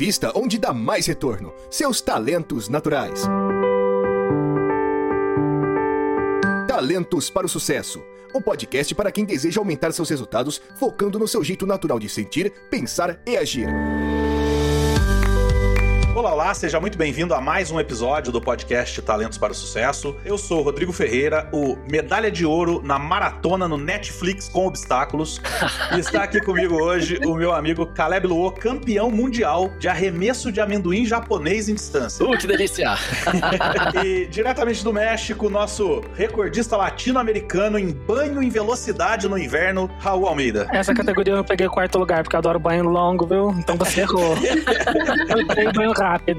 invista onde dá mais retorno: seus talentos naturais. Talentos para o Sucesso o podcast para quem deseja aumentar seus resultados focando no seu jeito natural de sentir, pensar e agir. Olá, seja muito bem-vindo a mais um episódio do podcast Talentos para o Sucesso. Eu sou o Rodrigo Ferreira, o medalha de ouro na maratona no Netflix com obstáculos. e está aqui comigo hoje o meu amigo Caleb Luo, campeão mundial de arremesso de amendoim japonês em distância. Uh, que delícia! e diretamente do México, nosso recordista latino-americano em banho em velocidade no inverno, Raul Almeida. Essa categoria eu peguei o quarto lugar, porque eu adoro banho longo, viu? Então você errou. eu tenho banho rápido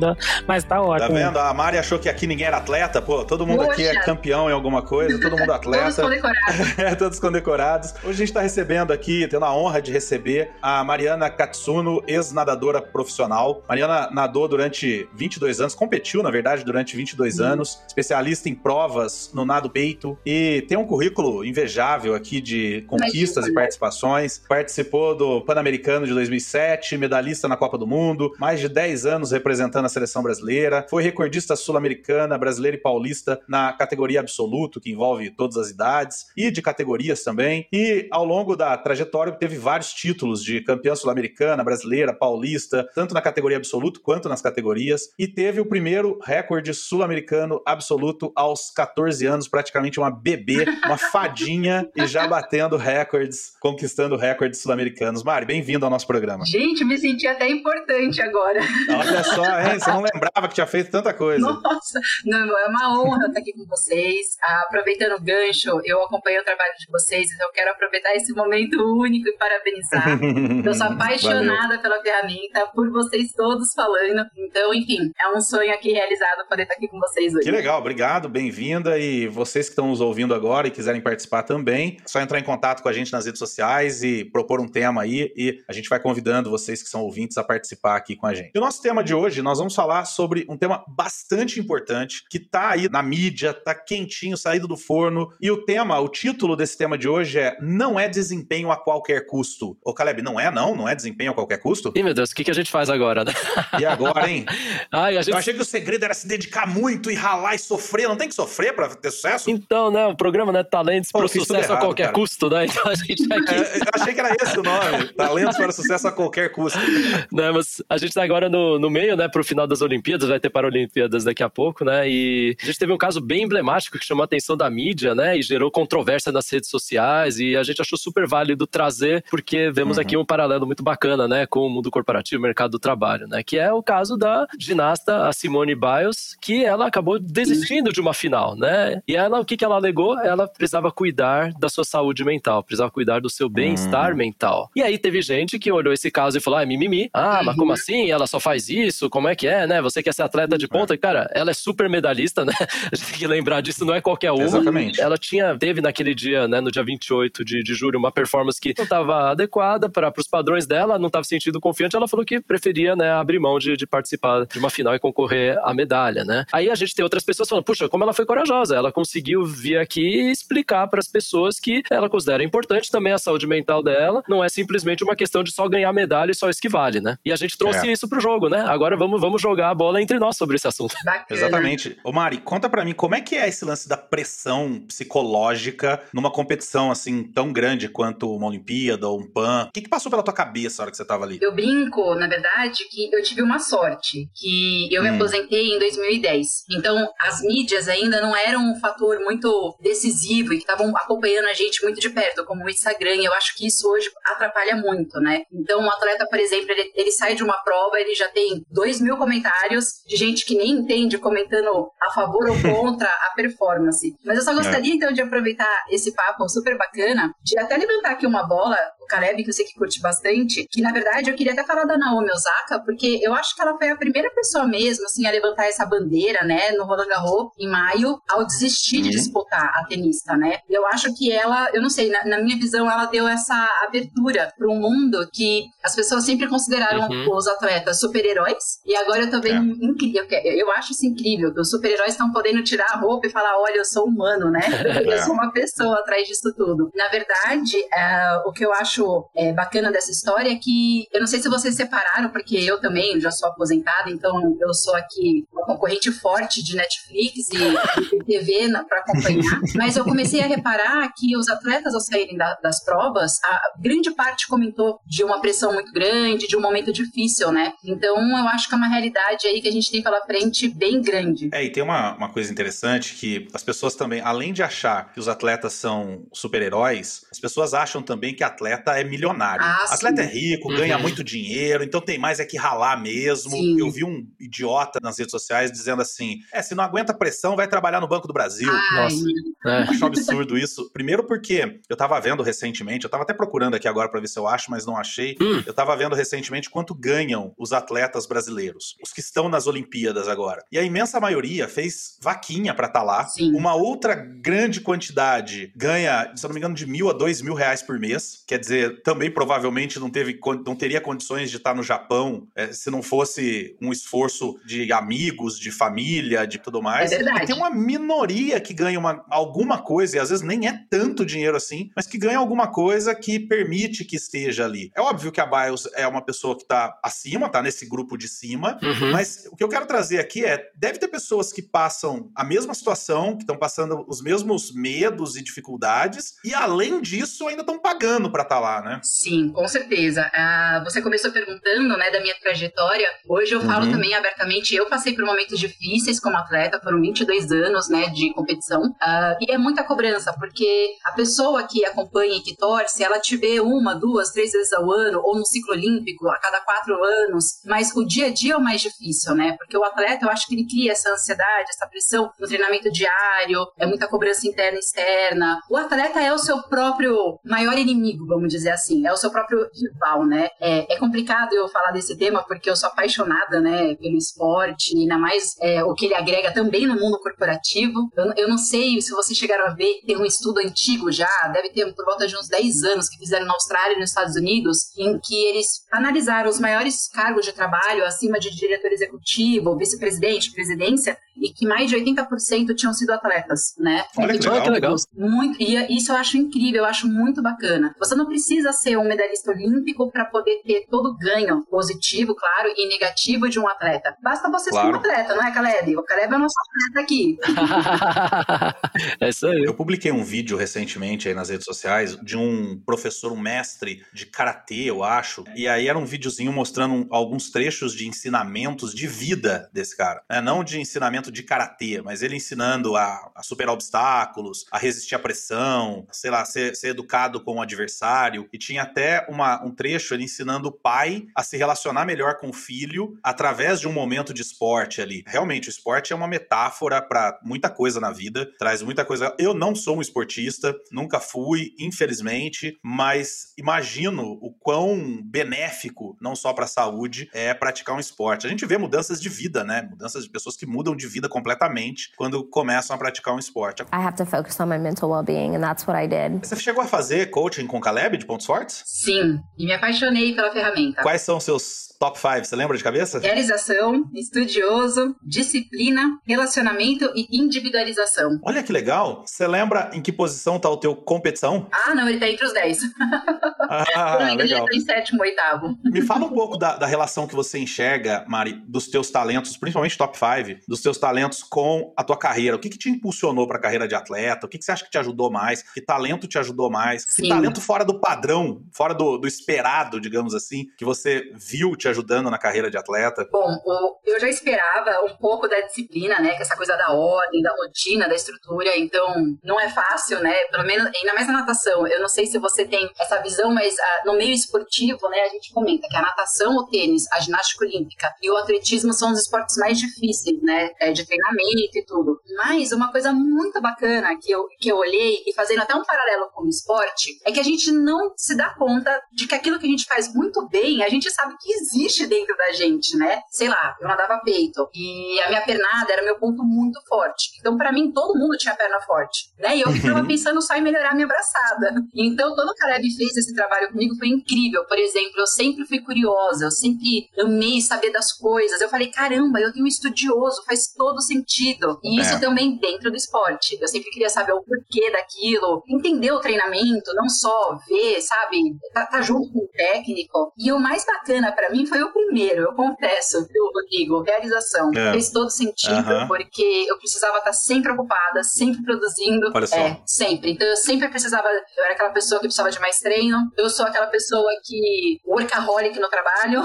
mas tá ótimo. Tá vendo? A Mari achou que aqui ninguém era atleta. Pô, todo mundo Poxa. aqui é campeão em alguma coisa, todo mundo atleta. todos condecorados. é, todos condecorados. Hoje a gente tá recebendo aqui, tendo a honra de receber a Mariana Katsuno, ex-nadadora profissional. Mariana nadou durante 22 anos, competiu, na verdade, durante 22 hum. anos, especialista em provas no nado peito e tem um currículo invejável aqui de conquistas e participações. Participou do Pan-Americano de 2007, medalhista na Copa do Mundo, mais de 10 anos representando representando a seleção brasileira, foi recordista sul-americana, brasileira e paulista na categoria absoluto, que envolve todas as idades, e de categorias também. E ao longo da trajetória teve vários títulos de campeã sul-americana, brasileira, paulista, tanto na categoria absoluto quanto nas categorias, e teve o primeiro recorde sul-americano absoluto aos 14 anos, praticamente uma bebê, uma fadinha, e já batendo recordes, conquistando recordes sul-americanos. Mari, bem-vindo ao nosso programa. Gente, me senti até importante agora. Olha só, só, hein? Você não lembrava que tinha feito tanta coisa. Nossa, não, é uma honra estar aqui com vocês. Aproveitando o gancho, eu acompanho o trabalho de vocês, então eu quero aproveitar esse momento único e parabenizar. eu sou apaixonada Valeu. pela ferramenta, por vocês todos falando. Então, enfim, é um sonho aqui realizado poder estar aqui com vocês hoje. Que legal, obrigado, bem-vinda. E vocês que estão nos ouvindo agora e quiserem participar também, é só entrar em contato com a gente nas redes sociais e propor um tema aí e a gente vai convidando vocês que são ouvintes a participar aqui com a gente. E o nosso tema de hoje hoje nós vamos falar sobre um tema bastante importante que tá aí na mídia, tá quentinho, saído do forno. E o tema, o título desse tema de hoje é Não é desempenho a qualquer custo. Ô, Caleb, não é não? Não é desempenho a qualquer custo? Ih, meu Deus, o que, que a gente faz agora, né? E agora, hein? Ai, gente... Eu achei que o segredo era se dedicar muito e ralar e sofrer. Não tem que sofrer pra ter sucesso? Então, né? O programa, né? Talentos para o sucesso errado, a qualquer cara. custo, né? Então a gente tá aqui... É, eu achei que era esse o nome. Talentos para o sucesso a qualquer custo. Não, mas a gente tá agora no, no meio, né? Pro final das Olimpíadas vai ter Paralimpíadas daqui a pouco, né? E a gente teve um caso bem emblemático que chamou a atenção da mídia, né? E gerou controvérsia nas redes sociais e a gente achou super válido trazer, porque vemos uhum. aqui um paralelo muito bacana, né? Com o mundo corporativo e o mercado do trabalho, né? Que é o caso da ginasta, a Simone Biles, que ela acabou desistindo de uma final, né? E ela, o que, que ela alegou? Ela precisava cuidar da sua saúde mental, precisava cuidar do seu bem-estar uhum. mental. E aí teve gente que olhou esse caso e falou, ah, é mimimi. Ah, mas como uhum. assim? Ela só faz isso? Como é que é, né? você quer ser atleta de ponta, cara, ela é super medalhista, né? A gente tem que lembrar disso, não é qualquer uma. Exatamente. Ela tinha, teve naquele dia, né, no dia 28 de, de julho, uma performance que não estava adequada para os padrões dela, não estava sentindo confiante, ela falou que preferia, né, abrir mão de, de participar de uma final e concorrer à medalha, né? Aí a gente tem outras pessoas falando, puxa, como ela foi corajosa, ela conseguiu vir aqui e explicar para as pessoas que ela considera importante também a saúde mental dela, não é simplesmente uma questão de só ganhar medalha e só isso que vale, né? E a gente trouxe é. isso pro jogo, né? Agora vamos, vamos jogar a bola entre nós sobre esse assunto. Bacana. Exatamente. Ô Mari, conta para mim, como é que é esse lance da pressão psicológica numa competição assim tão grande quanto uma Olimpíada ou um PAN? O que, que passou pela tua cabeça na hora que você tava ali? Eu brinco, na verdade, que eu tive uma sorte, que eu hum. me aposentei em 2010. Então, as mídias ainda não eram um fator muito decisivo e que estavam acompanhando a gente muito de perto, como o Instagram. Eu acho que isso hoje atrapalha muito, né? Então, um atleta, por exemplo, ele, ele sai de uma prova, ele já tem 2 mil comentários de gente que nem entende comentando a favor ou contra a performance. Mas eu só gostaria, é. então, de aproveitar esse papo super bacana, de até levantar aqui uma bola, Caleb, que eu sei que curte bastante, que na verdade eu queria até falar da Naomi Osaka, porque eu acho que ela foi a primeira pessoa mesmo, assim, a levantar essa bandeira, né, no Roland Garros, em maio, ao desistir uhum. de disputar a tenista, né. Eu acho que ela, eu não sei, na, na minha visão, ela deu essa abertura para um mundo que as pessoas sempre consideraram uhum. os atletas super-heróis, e agora eu tô vendo é incrível. Eu acho isso incrível, que os super-heróis estão podendo tirar a roupa e falar: olha, eu sou humano, né? Eu sou uma pessoa atrás disso tudo. Na verdade, é, o que eu acho acho é, bacana dessa história é que eu não sei se vocês separaram, porque eu também já sou aposentada, então eu sou aqui uma concorrente forte de Netflix e, TV para acompanhar. Mas eu comecei a reparar que os atletas, ao saírem da, das provas, a grande parte comentou de uma pressão muito grande, de um momento difícil, né? Então eu acho que é uma realidade aí que a gente tem pela frente bem grande. É, e tem uma, uma coisa interessante que as pessoas também, além de achar que os atletas são super-heróis, as pessoas acham também que atleta é milionário. Ah, atleta sim. é rico, ganha Uhum. muito dinheiro, então tem mais é que ralar mesmo. Sim. Eu vi um idiota nas redes sociais dizendo assim: é, se não aguenta pressão, vai trabalhar no Banco do Brasil. Ai, Nossa. É. Acho um absurdo isso. Primeiro porque eu tava vendo recentemente, eu tava até procurando aqui agora pra ver se eu acho, mas não achei. Hum. Eu tava vendo recentemente quanto ganham os atletas brasileiros, os que estão nas Olimpíadas agora. E a imensa maioria fez vaquinha pra estar lá. Sim. Uma outra grande quantidade ganha, se eu não me engano, de mil a dois mil reais por mês. Quer dizer, também provavelmente não, teve, não teria condições de estar no Japão eh, se não fosse um esforço de amigos, de família, de tudo mais. É verdade. E tem uma minoria que ganha uma, alguma coisa, e às vezes nem é tanto dinheiro assim, mas que ganha alguma coisa que permite que esteja ali. É óbvio que a Bios é uma pessoa que tá acima, tá nesse grupo de cima, Uhum. mas o que eu quero trazer aqui é: deve ter pessoas que passam a mesma situação, que estão passando os mesmos medos e dificuldades, e além disso, ainda estão pagando pra estar lá, né? Sim, com certeza. Ah, você começou perguntando, né, da minha trajetória. Hoje eu falo Uhum. também abertamente. Eu passei por momentos difíceis como atleta, foram 22 anos, né, de competição. Ah, e é muita cobrança, porque a pessoa que acompanha e que torce, ela te vê uma, duas, três vezes ao ano, ou no ciclo olímpico, a cada quatro anos. Mas o dia a dia é o mais difícil, né? Porque o atleta, eu acho que ele cria essa ansiedade, essa pressão no treinamento diário, é muita cobrança interna e externa. O atleta é o seu próprio maior inimigo, vamos dizer assim, é o seu próprio rival, né? É, é complicado eu falar desse tema porque eu sou apaixonada, né, pelo esporte, e ainda mais é, o que ele agrega também no mundo corporativo. Eu, eu não sei se vocês chegaram a ver, tem um estudo antigo já, deve ter por volta de uns 10 anos que fizeram na Austrália e nos Estados Unidos, em que eles analisaram os maiores cargos de trabalho acima de diretor executivo, vice-presidente, presidência, e que mais de 80% tinham sido atletas, né? Olha que Ah, que legal. muito, e isso eu acho incrível, eu acho muito bacana. Você não precisa ser um medalhista olímpico para poder ter todo o ganho positivo, claro, e negativo de um atleta. Basta você ser Claro. um atleta, não é, Caleb? O Caleb é o nosso atleta aqui. é isso aí. Eu publiquei um vídeo recentemente aí nas redes sociais de um professor, um mestre de karatê, eu acho. E aí era um videozinho mostrando alguns trechos de ensinamentos de vida desse cara. né? Não de ensinamento de karatê, mas ele ensinando a, a superar obstáculos, a resistir à pressão, sei lá, ser, ser educado com o adversário. E tinha até uma, um trecho ele ensinando o pai a se relacionar melhor com o filho através de um momento de esporte ali. Realmente, o esporte é uma metáfora para muita coisa na vida, traz muita coisa. Eu não sou um esportista, nunca fui, infelizmente, mas imagino o quão benéfico, não só para a saúde, é praticar um esporte. A gente vê mudanças de vida, né? Mudanças de pessoas que mudam de vida completamente quando começam a praticar um esporte. I have to focus on my mental well being, and that's what I did. Você chegou a fazer coaching com Caleb de pontos fortes? Sim, e me apaixonei pela ferramenta. Quais são os seus top 5? Você lembra de cabeça? Realização, estudioso, disciplina, relacionamento e individualização. Olha que legal. Você lembra em que posição tá o teu competição? Ah, não, ele tá entre os 10. Ah, legal. tá em sétimo, oitavo. Me fala um pouco da, da relação que você enxerga, Mari, dos teus talentos, principalmente top 5, dos teus talentos com a tua carreira. O que, que te impulsionou para a carreira de atleta? O que, que você acha que te ajudou mais? Que talento te ajudou mais? Que Sim. talento fora do padrão, fora do, do esperado, digamos assim, que você viu te ajudando na carreira de atleta? Bom, eu já esperava um pouco da disciplina, né? Que essa coisa da ordem, da rotina, da estrutura. Então, não é fácil, né? Pelo menos, ainda mais na natação. Eu não sei se você tem essa visão, mas ah, no meio esportivo, né? A gente comenta que a natação, o tênis, a ginástica olímpica e o atletismo são os esportes mais difíceis, né? é, de treinamento e tudo. Mas uma coisa muito bacana que eu, que eu olhei, e fazendo até um paralelo com o esporte, é que a gente não se dá conta de que aquilo que a gente faz muito bem, a gente sabe que existe dentro da gente, né? Sei lá, eu nadava peito e a minha pernada era meu ponto muito forte. Então, pra mim, todo mundo tinha perna forte, né? E eu ficava pensando só em melhorar a minha braçada. Então, quando o Caleb fez esse trabalho comigo, foi incrível. Por exemplo, eu sempre fui curiosa, eu sempre amei saber das coisas. Eu falei, caramba, eu tenho um estudioso, faz todo sentido. E isso É. também dentro do esporte. Eu sempre queria saber o porquê daquilo, entender o treinamento, não só ver, sabe? Tá, tá junto com o técnico. E o mais bacana pra mim foi o primeiro, eu confesso, viu, Rodrigo? Realização. É. Fez todo sentido, porque eu precisava estar sempre ocupada, sempre produzindo. Olha só. É, sempre. Então eu sempre precisava. Eu era aquela pessoa que precisava de mais treino. Eu sou aquela pessoa que. workaholic no trabalho.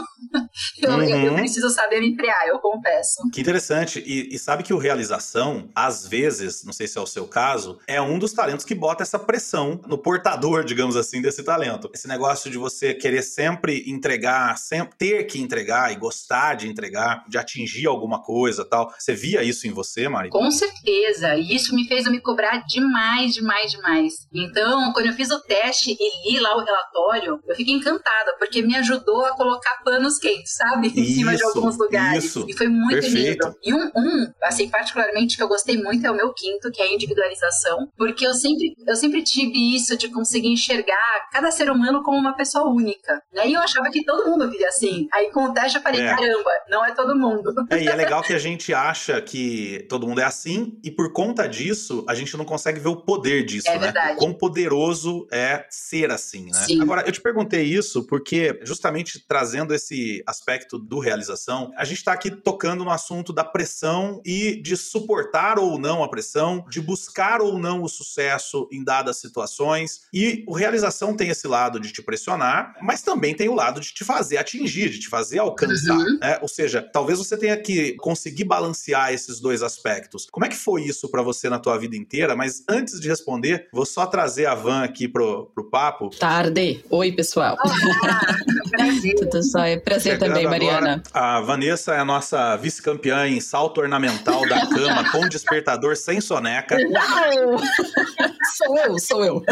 eu, eu- eu Uhum. preciso saber me empregar, eu confesso. Que interessante. E, e sabe que o realização, às vezes, não sei se é o seu caso, é um dos talentos que bota essa pressão no portador, digamos assim, desse talento. Esse negócio de você querer sempre entregar, sempre ter que entregar e gostar de entregar, de atingir alguma coisa tal. Você via isso em você, Mari? Com certeza. E isso me fez eu me cobrar demais, demais, demais. Então, quando eu fiz o teste e li lá o relatório, eu fiquei encantada, porque me ajudou a colocar panos quentes, sabe? Em cima de Isso, alguns lugares. isso. E foi muito Perfeito. lindo. E um, um, assim, particularmente que eu gostei muito é o meu quinto, que é a individualização. Porque eu sempre, eu sempre tive isso de conseguir enxergar cada ser humano como uma pessoa única. Né? E eu achava que todo mundo vivia assim. Aí com o teste eu falei, É. caramba, não é todo mundo. É, e é legal que a gente acha que todo mundo é assim, e por conta disso, a gente não consegue ver o poder disso, É né? verdade. Quão poderoso é ser assim, né? Sim. Agora, eu te perguntei isso porque, justamente trazendo esse aspecto do realização, a gente tá aqui tocando no assunto da pressão e de suportar ou não a pressão, de buscar ou não o sucesso em dadas situações. E o realização tem esse lado de te pressionar, mas também tem o lado de te fazer atingir, de te fazer alcançar, Uhum. né? Ou seja, talvez você tenha que conseguir balancear esses dois aspectos. Como é que foi isso pra você na tua vida inteira? Mas antes de responder, vou só trazer a Van aqui pro, pro papo. Tarde. Oi, pessoal. Prazer. Tudo jóia? Prazer Chegando também, Mariana. agora, a Vanessa é a nossa vice-campeã em salto ornamental da cama com despertador sem soneca. Uau! sou eu, sou eu.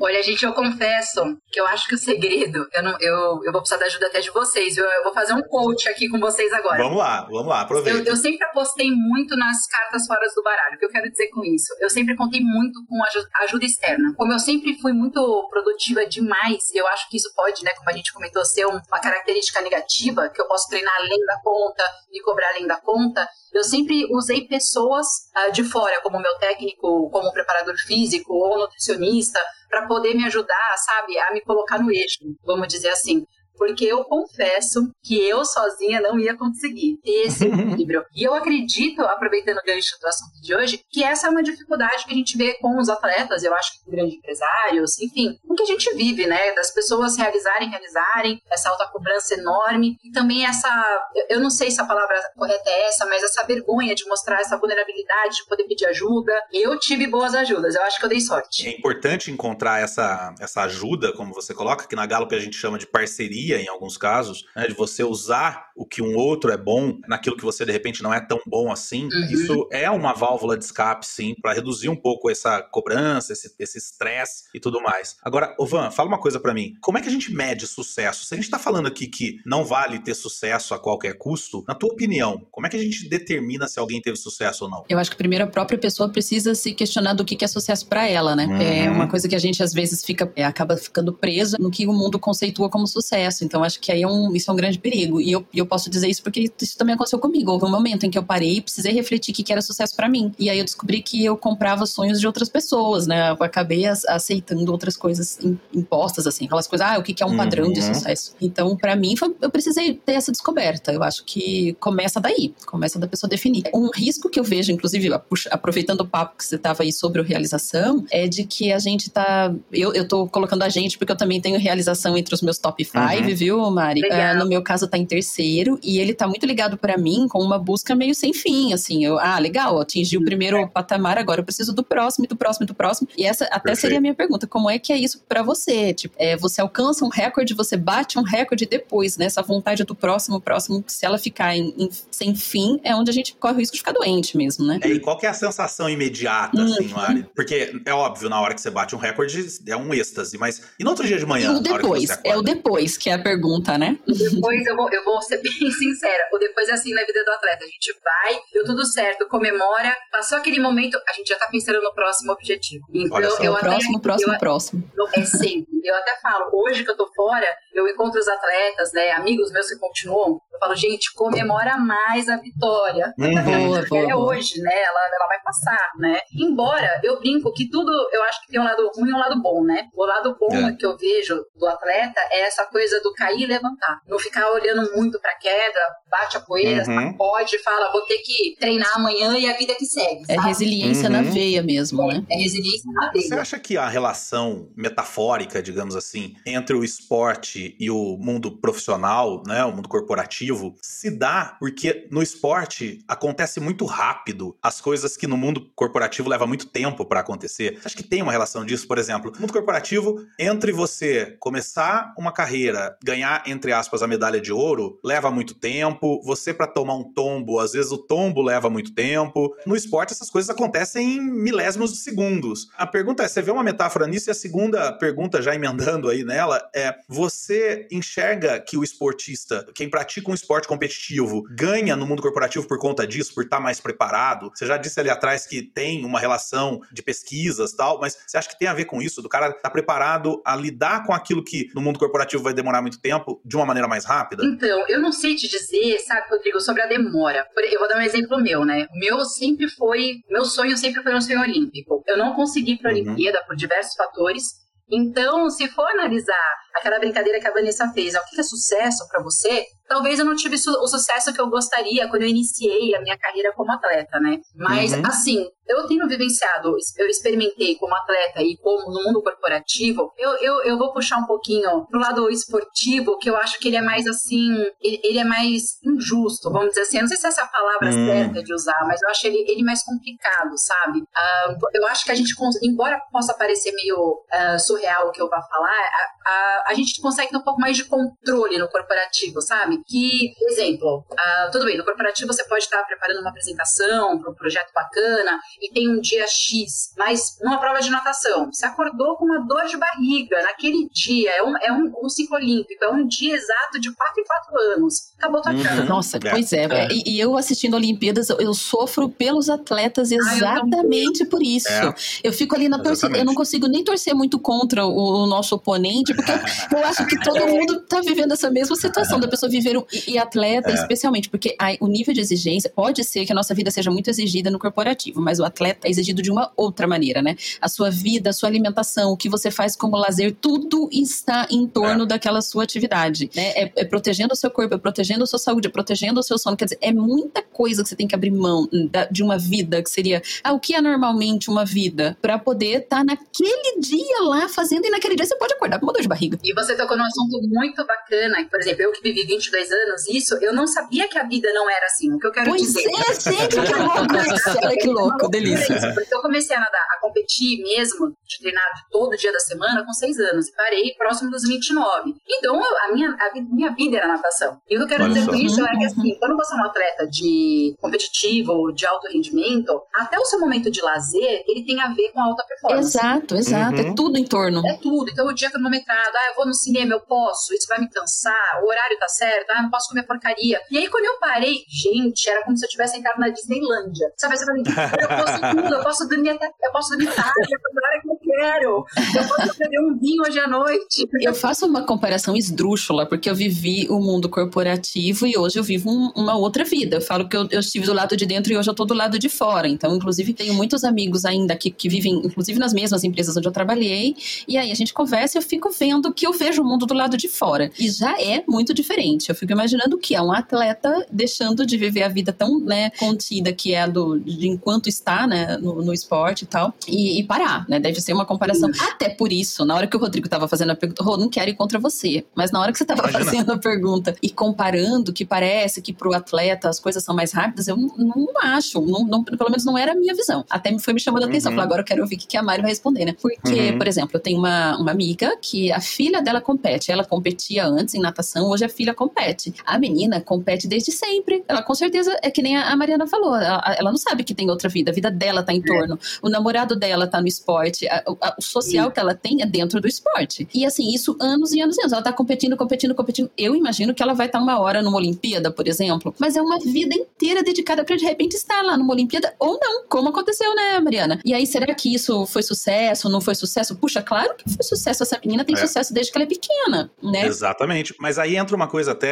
Olha, gente, eu confesso que eu acho que o segredo, eu, não, eu, eu vou precisar da ajuda até de vocês, viu? Eu vou fazer um coach aqui com vocês agora. Vamos lá, vamos lá, Eu, aproveita. eu sempre apostei muito nas cartas fora do baralho. O que eu quero dizer com isso? Eu sempre contei muito com aju- ajuda externa. Como eu sempre fui muito produtiva demais, eu acho que isso pode, né, como a gente comentou, ser um- uma característica negativa, que eu posso treinar além da conta, me cobrar além da conta. Eu sempre usei pessoas ah, de fora, como meu técnico, como preparador físico ou nutricionista, para poder me ajudar, sabe, a me colocar no eixo, vamos dizer assim. Porque eu confesso que eu sozinha não ia conseguir ter esse equilíbrio. E eu acredito, aproveitando o gancho do assunto de hoje, que essa é uma dificuldade que a gente vê com os atletas, eu acho que com grandes empresários, enfim, com que a gente vive, né? Das pessoas realizarem, realizarem, essa alta cobrança enorme, e também essa, eu- eu não sei se a palavra correta é essa, mas essa vergonha de mostrar essa vulnerabilidade, de poder pedir ajuda. Eu tive boas ajudas, eu acho que eu dei sorte. É importante encontrar essa, essa ajuda, como você coloca, que na Gallup a gente chama de parceria em alguns casos, né, de você usar o que um outro é bom naquilo que você de repente não é tão bom assim. Uhum. Isso é uma válvula de escape, sim, para reduzir um pouco essa cobrança, esse esse estresse e tudo mais. Agora, Ovan, fala uma coisa para mim. Como é que a gente mede sucesso? Se a gente tá falando aqui que não vale ter sucesso a qualquer custo, na tua opinião, como é que a gente determina se alguém teve sucesso ou não? Eu acho que primeiro a própria pessoa precisa se questionar do que é sucesso pra ela, né? Uhum. É uma coisa que a gente às vezes fica, é, acaba ficando preso no que o mundo conceitua como sucesso. Então acho que aí é um, isso é um grande perigo. E eu, eu posso dizer isso porque isso também aconteceu comigo. Houve um momento em que eu parei e precisei refletir o que que era sucesso pra mim. E aí eu descobri que eu comprava sonhos de outras pessoas, né? Eu acabei aceitando outras coisas im- impostas, assim, aquelas coisas, ah, o que que é um padrão de Uhum. sucesso. Então, pra mim, foi- eu precisei ter essa descoberta. Eu acho que começa daí, começa da pessoa definir. Um risco que eu vejo, inclusive, aproveitando o papo que você tava aí sobre o realização, é de que a gente tá. Eu, eu tô colocando a gente porque eu também tenho realização entre os meus top 5, Uhum. Viu, Mari? Ah, no meu caso, tá em terceiro, e ele tá muito ligado pra mim com uma busca meio sem fim, assim. Eu, ah, legal, atingi o primeiro patamar, agora eu preciso do próximo, e do próximo, e do próximo. E essa até Perfeito. seria a minha pergunta: como é que é isso pra você? Tipo, é, você alcança um recorde, você bate um recorde depois, né? Essa vontade do próximo, próximo, se ela ficar em- em- sem fim, é onde a gente corre o risco de ficar doente mesmo, né? É, e qual que é a sensação imediata, Uhum. assim, Mari? Porque é óbvio, na hora que você bate um recorde, é um êxtase, mas e no outro dia de E manhã, o na hora que depois, você é o depois que é a pergunta, né? Depois eu vou, eu vou ser bem sincera. O depois é assim na vida do atleta. A gente vai, deu tudo certo, comemora, passou aquele momento, a gente já tá pensando no próximo objetivo. Então, Olha só. eu o até, próximo, próximo, eu, próximo. é sempre. Eu até falo, hoje que eu tô fora, eu encontro os atletas, né, amigos meus que continuam, Eu falo, gente, comemora mais a vitória. Uhum. Boa, é hoje, né? Ela, ela vai passar, né? Embora eu brinco que tudo, eu acho que tem um lado ruim e um lado bom, né? O lado bom É. que eu vejo do atleta é essa coisa do cair e levantar. Não ficar olhando muito pra queda, bate a poeira, Uhum. sacode, fala, vou ter que treinar amanhã e a vida que segue. É sabe? resiliência na Uhum. veia mesmo, né? É resiliência na Você veia. acha que a relação metafórica, digamos assim, entre o esporte e o mundo profissional, né, o mundo corporativo, se dá porque no esporte acontece muito rápido as coisas que no mundo corporativo leva muito tempo para acontecer? Você acha que tem uma relação disso, por exemplo, no mundo corporativo, entre você começar uma carreira, ganhar entre aspas a medalha de ouro, leva muito tempo, você para tomar um tombo, às vezes o tombo leva muito tempo. No esporte essas coisas acontecem em milésimos de segundos. A pergunta é, você vê uma metáfora nisso e a segunda pergunta já emendando aí nela é, você enxerga que o esportista, quem pratica um esporte competitivo, ganha no mundo corporativo por conta disso, por estar mais preparado? Você já disse ali atrás que tem uma relação de pesquisas tal, mas você acha que tem a ver com isso, do cara estar preparado a lidar com aquilo que no mundo corporativo vai demorar muito tempo de uma maneira mais rápida? Então, eu não sei te dizer, sabe, Rodrigo, sobre a demora. Eu vou dar um exemplo meu, né? O meu sempre foi. Meu sonho sempre foi um sonho olímpico. Eu não consegui ir pra Uhum. Olimpíada por diversos fatores. Então, se for analisar aquela brincadeira que a Vanessa fez, o que é sucesso pra você? Talvez eu não tive o sucesso que eu gostaria quando eu iniciei a minha carreira como atleta, né? Mas, Uhum. assim, eu tenho vivenciado, eu experimentei como atleta e como no mundo corporativo, eu, eu, eu vou puxar um pouquinho pro lado esportivo, que eu acho que ele é mais assim, ele, ele é mais injusto, vamos dizer assim. Eu não sei se essa é a palavra Hum. certa de usar, mas eu acho ele, ele mais complicado, sabe? Ah, eu acho que a gente, embora possa parecer meio ah, surreal o que eu vou falar, a, a, a gente consegue ter um pouco mais de controle no corporativo, sabe? Que, por exemplo, ah, tudo bem, no corporativo você pode estar preparando uma apresentação para um projeto bacana e tem um dia X, mas numa prova de natação, você acordou com uma dor de barriga naquele dia, é um, é um, um ciclo olímpico, é um dia exato de 4 em 4 anos. Acabou tua Uhum. Nossa, É. pois é. É. E, e eu assistindo Olimpíadas, eu, eu sofro pelos atletas eu exatamente por isso. É. Eu fico ali na torcida, eu não consigo nem torcer muito contra o, o nosso oponente, porque eu acho que todo mundo tá vivendo essa mesma situação da pessoa viver. Um- E, e atleta, É. especialmente, porque ai, o nível de exigência pode ser que a nossa vida seja muito exigida no corporativo, mas o atleta é exigido de uma outra maneira, né? A sua vida, a sua alimentação, o que você faz como lazer, tudo está em torno daquela sua atividade, né? É, é protegendo o seu corpo, é protegendo a sua saúde, é protegendo o seu sono. Quer dizer, é muita coisa que você tem que abrir mão da- de uma vida que seria, ah, o que é normalmente uma vida? Pra poder estar naquele dia lá fazendo, e naquele dia você pode acordar com uma dor de barriga. E você tocou num assunto muito bacana, por exemplo, eu que vivi 22 anos, isso, eu não sabia que a vida não era assim. O que eu quero Pois dizer. é, gente, que louco isso. Olha que louco, delícia. Isso, Porque eu comecei a nadar, a competir mesmo, de treinar todo dia da semana com 6 anos, e parei próximo dos 29. Então, eu- a minha, a minha vida era natação. E o que eu quero Olha dizer só. com isso é que, Uhum. assim, quando você é um atleta de competitivo, de alto rendimento, até o seu momento de lazer, ele tem a ver com a alta performance. Exato, exato. Uhum. É tudo em torno. É tudo. Então, o dia cronometrado, ah, eu vou no cinema, eu posso, isso vai me cansar, o horário tá certo, ah, não posso comer porcaria. E aí, quando eu parei, gente, era como se eu tivesse entrado na Disneylândia. Sabe, você fala, eu posso tudo, eu posso dormir até, eu posso dormir tarde, eu posso dormir a hora que eu quero, eu posso beber um vinho hoje à noite. Eu faço uma comparação esdrúxula, porque eu vivi o mundo corporativo e hoje eu vivo um- uma outra vida. Eu falo que eu, eu estive do lado de dentro e hoje eu tô do lado de fora. Então, inclusive, tenho muitos amigos ainda que, que vivem, inclusive nas mesmas empresas onde eu trabalhei. E aí a gente conversa e eu fico vendo que eu vejo o mundo do lado de fora. E já é muito diferente. Eu fico imaginando que é um atleta deixando de viver a vida tão né, contida que é a do, de enquanto está né, no, no esporte e tal, e, e parar, né? Deve ser uma comparação. Até por isso, na hora que o Rodrigo tava fazendo a pergunta, Rô, não quero ir contra você. Mas na hora que você tava Imagina. fazendo a pergunta e comparando que parece que pro atleta as coisas são mais rápidas, eu não, não acho. Não, não- pelo menos não era a minha visão. Até me foi me chamando a atenção. Uhum. Falei, agora eu quero ouvir o que que a Mari vai responder, né? Porque, Uhum. por exemplo, eu tenho uma, uma amiga que a filha dela compete. Ela competia antes em natação, hoje a filha compete. A menina compete desde sempre. Ela com certeza é que nem a a Mariana falou. Ela, ela não sabe que tem outra vida. A vida dela tá em torno. O namorado dela tá no esporte, a, a, o social Sim. que ela tem é dentro do esporte. E assim, isso anos e anos e anos. Ela tá competindo, competindo, competindo. Eu imagino que ela vai estar tá uma hora numa Olimpíada, por exemplo, mas é uma vida inteira dedicada para de repente estar lá numa Olimpíada ou não, como aconteceu, né, Mariana? E aí, será que isso foi sucesso, não foi sucesso? Puxa, claro que foi sucesso. Essa menina tem é. sucesso desde que ela é pequena, né? Exatamente. Mas aí entra uma coisa até,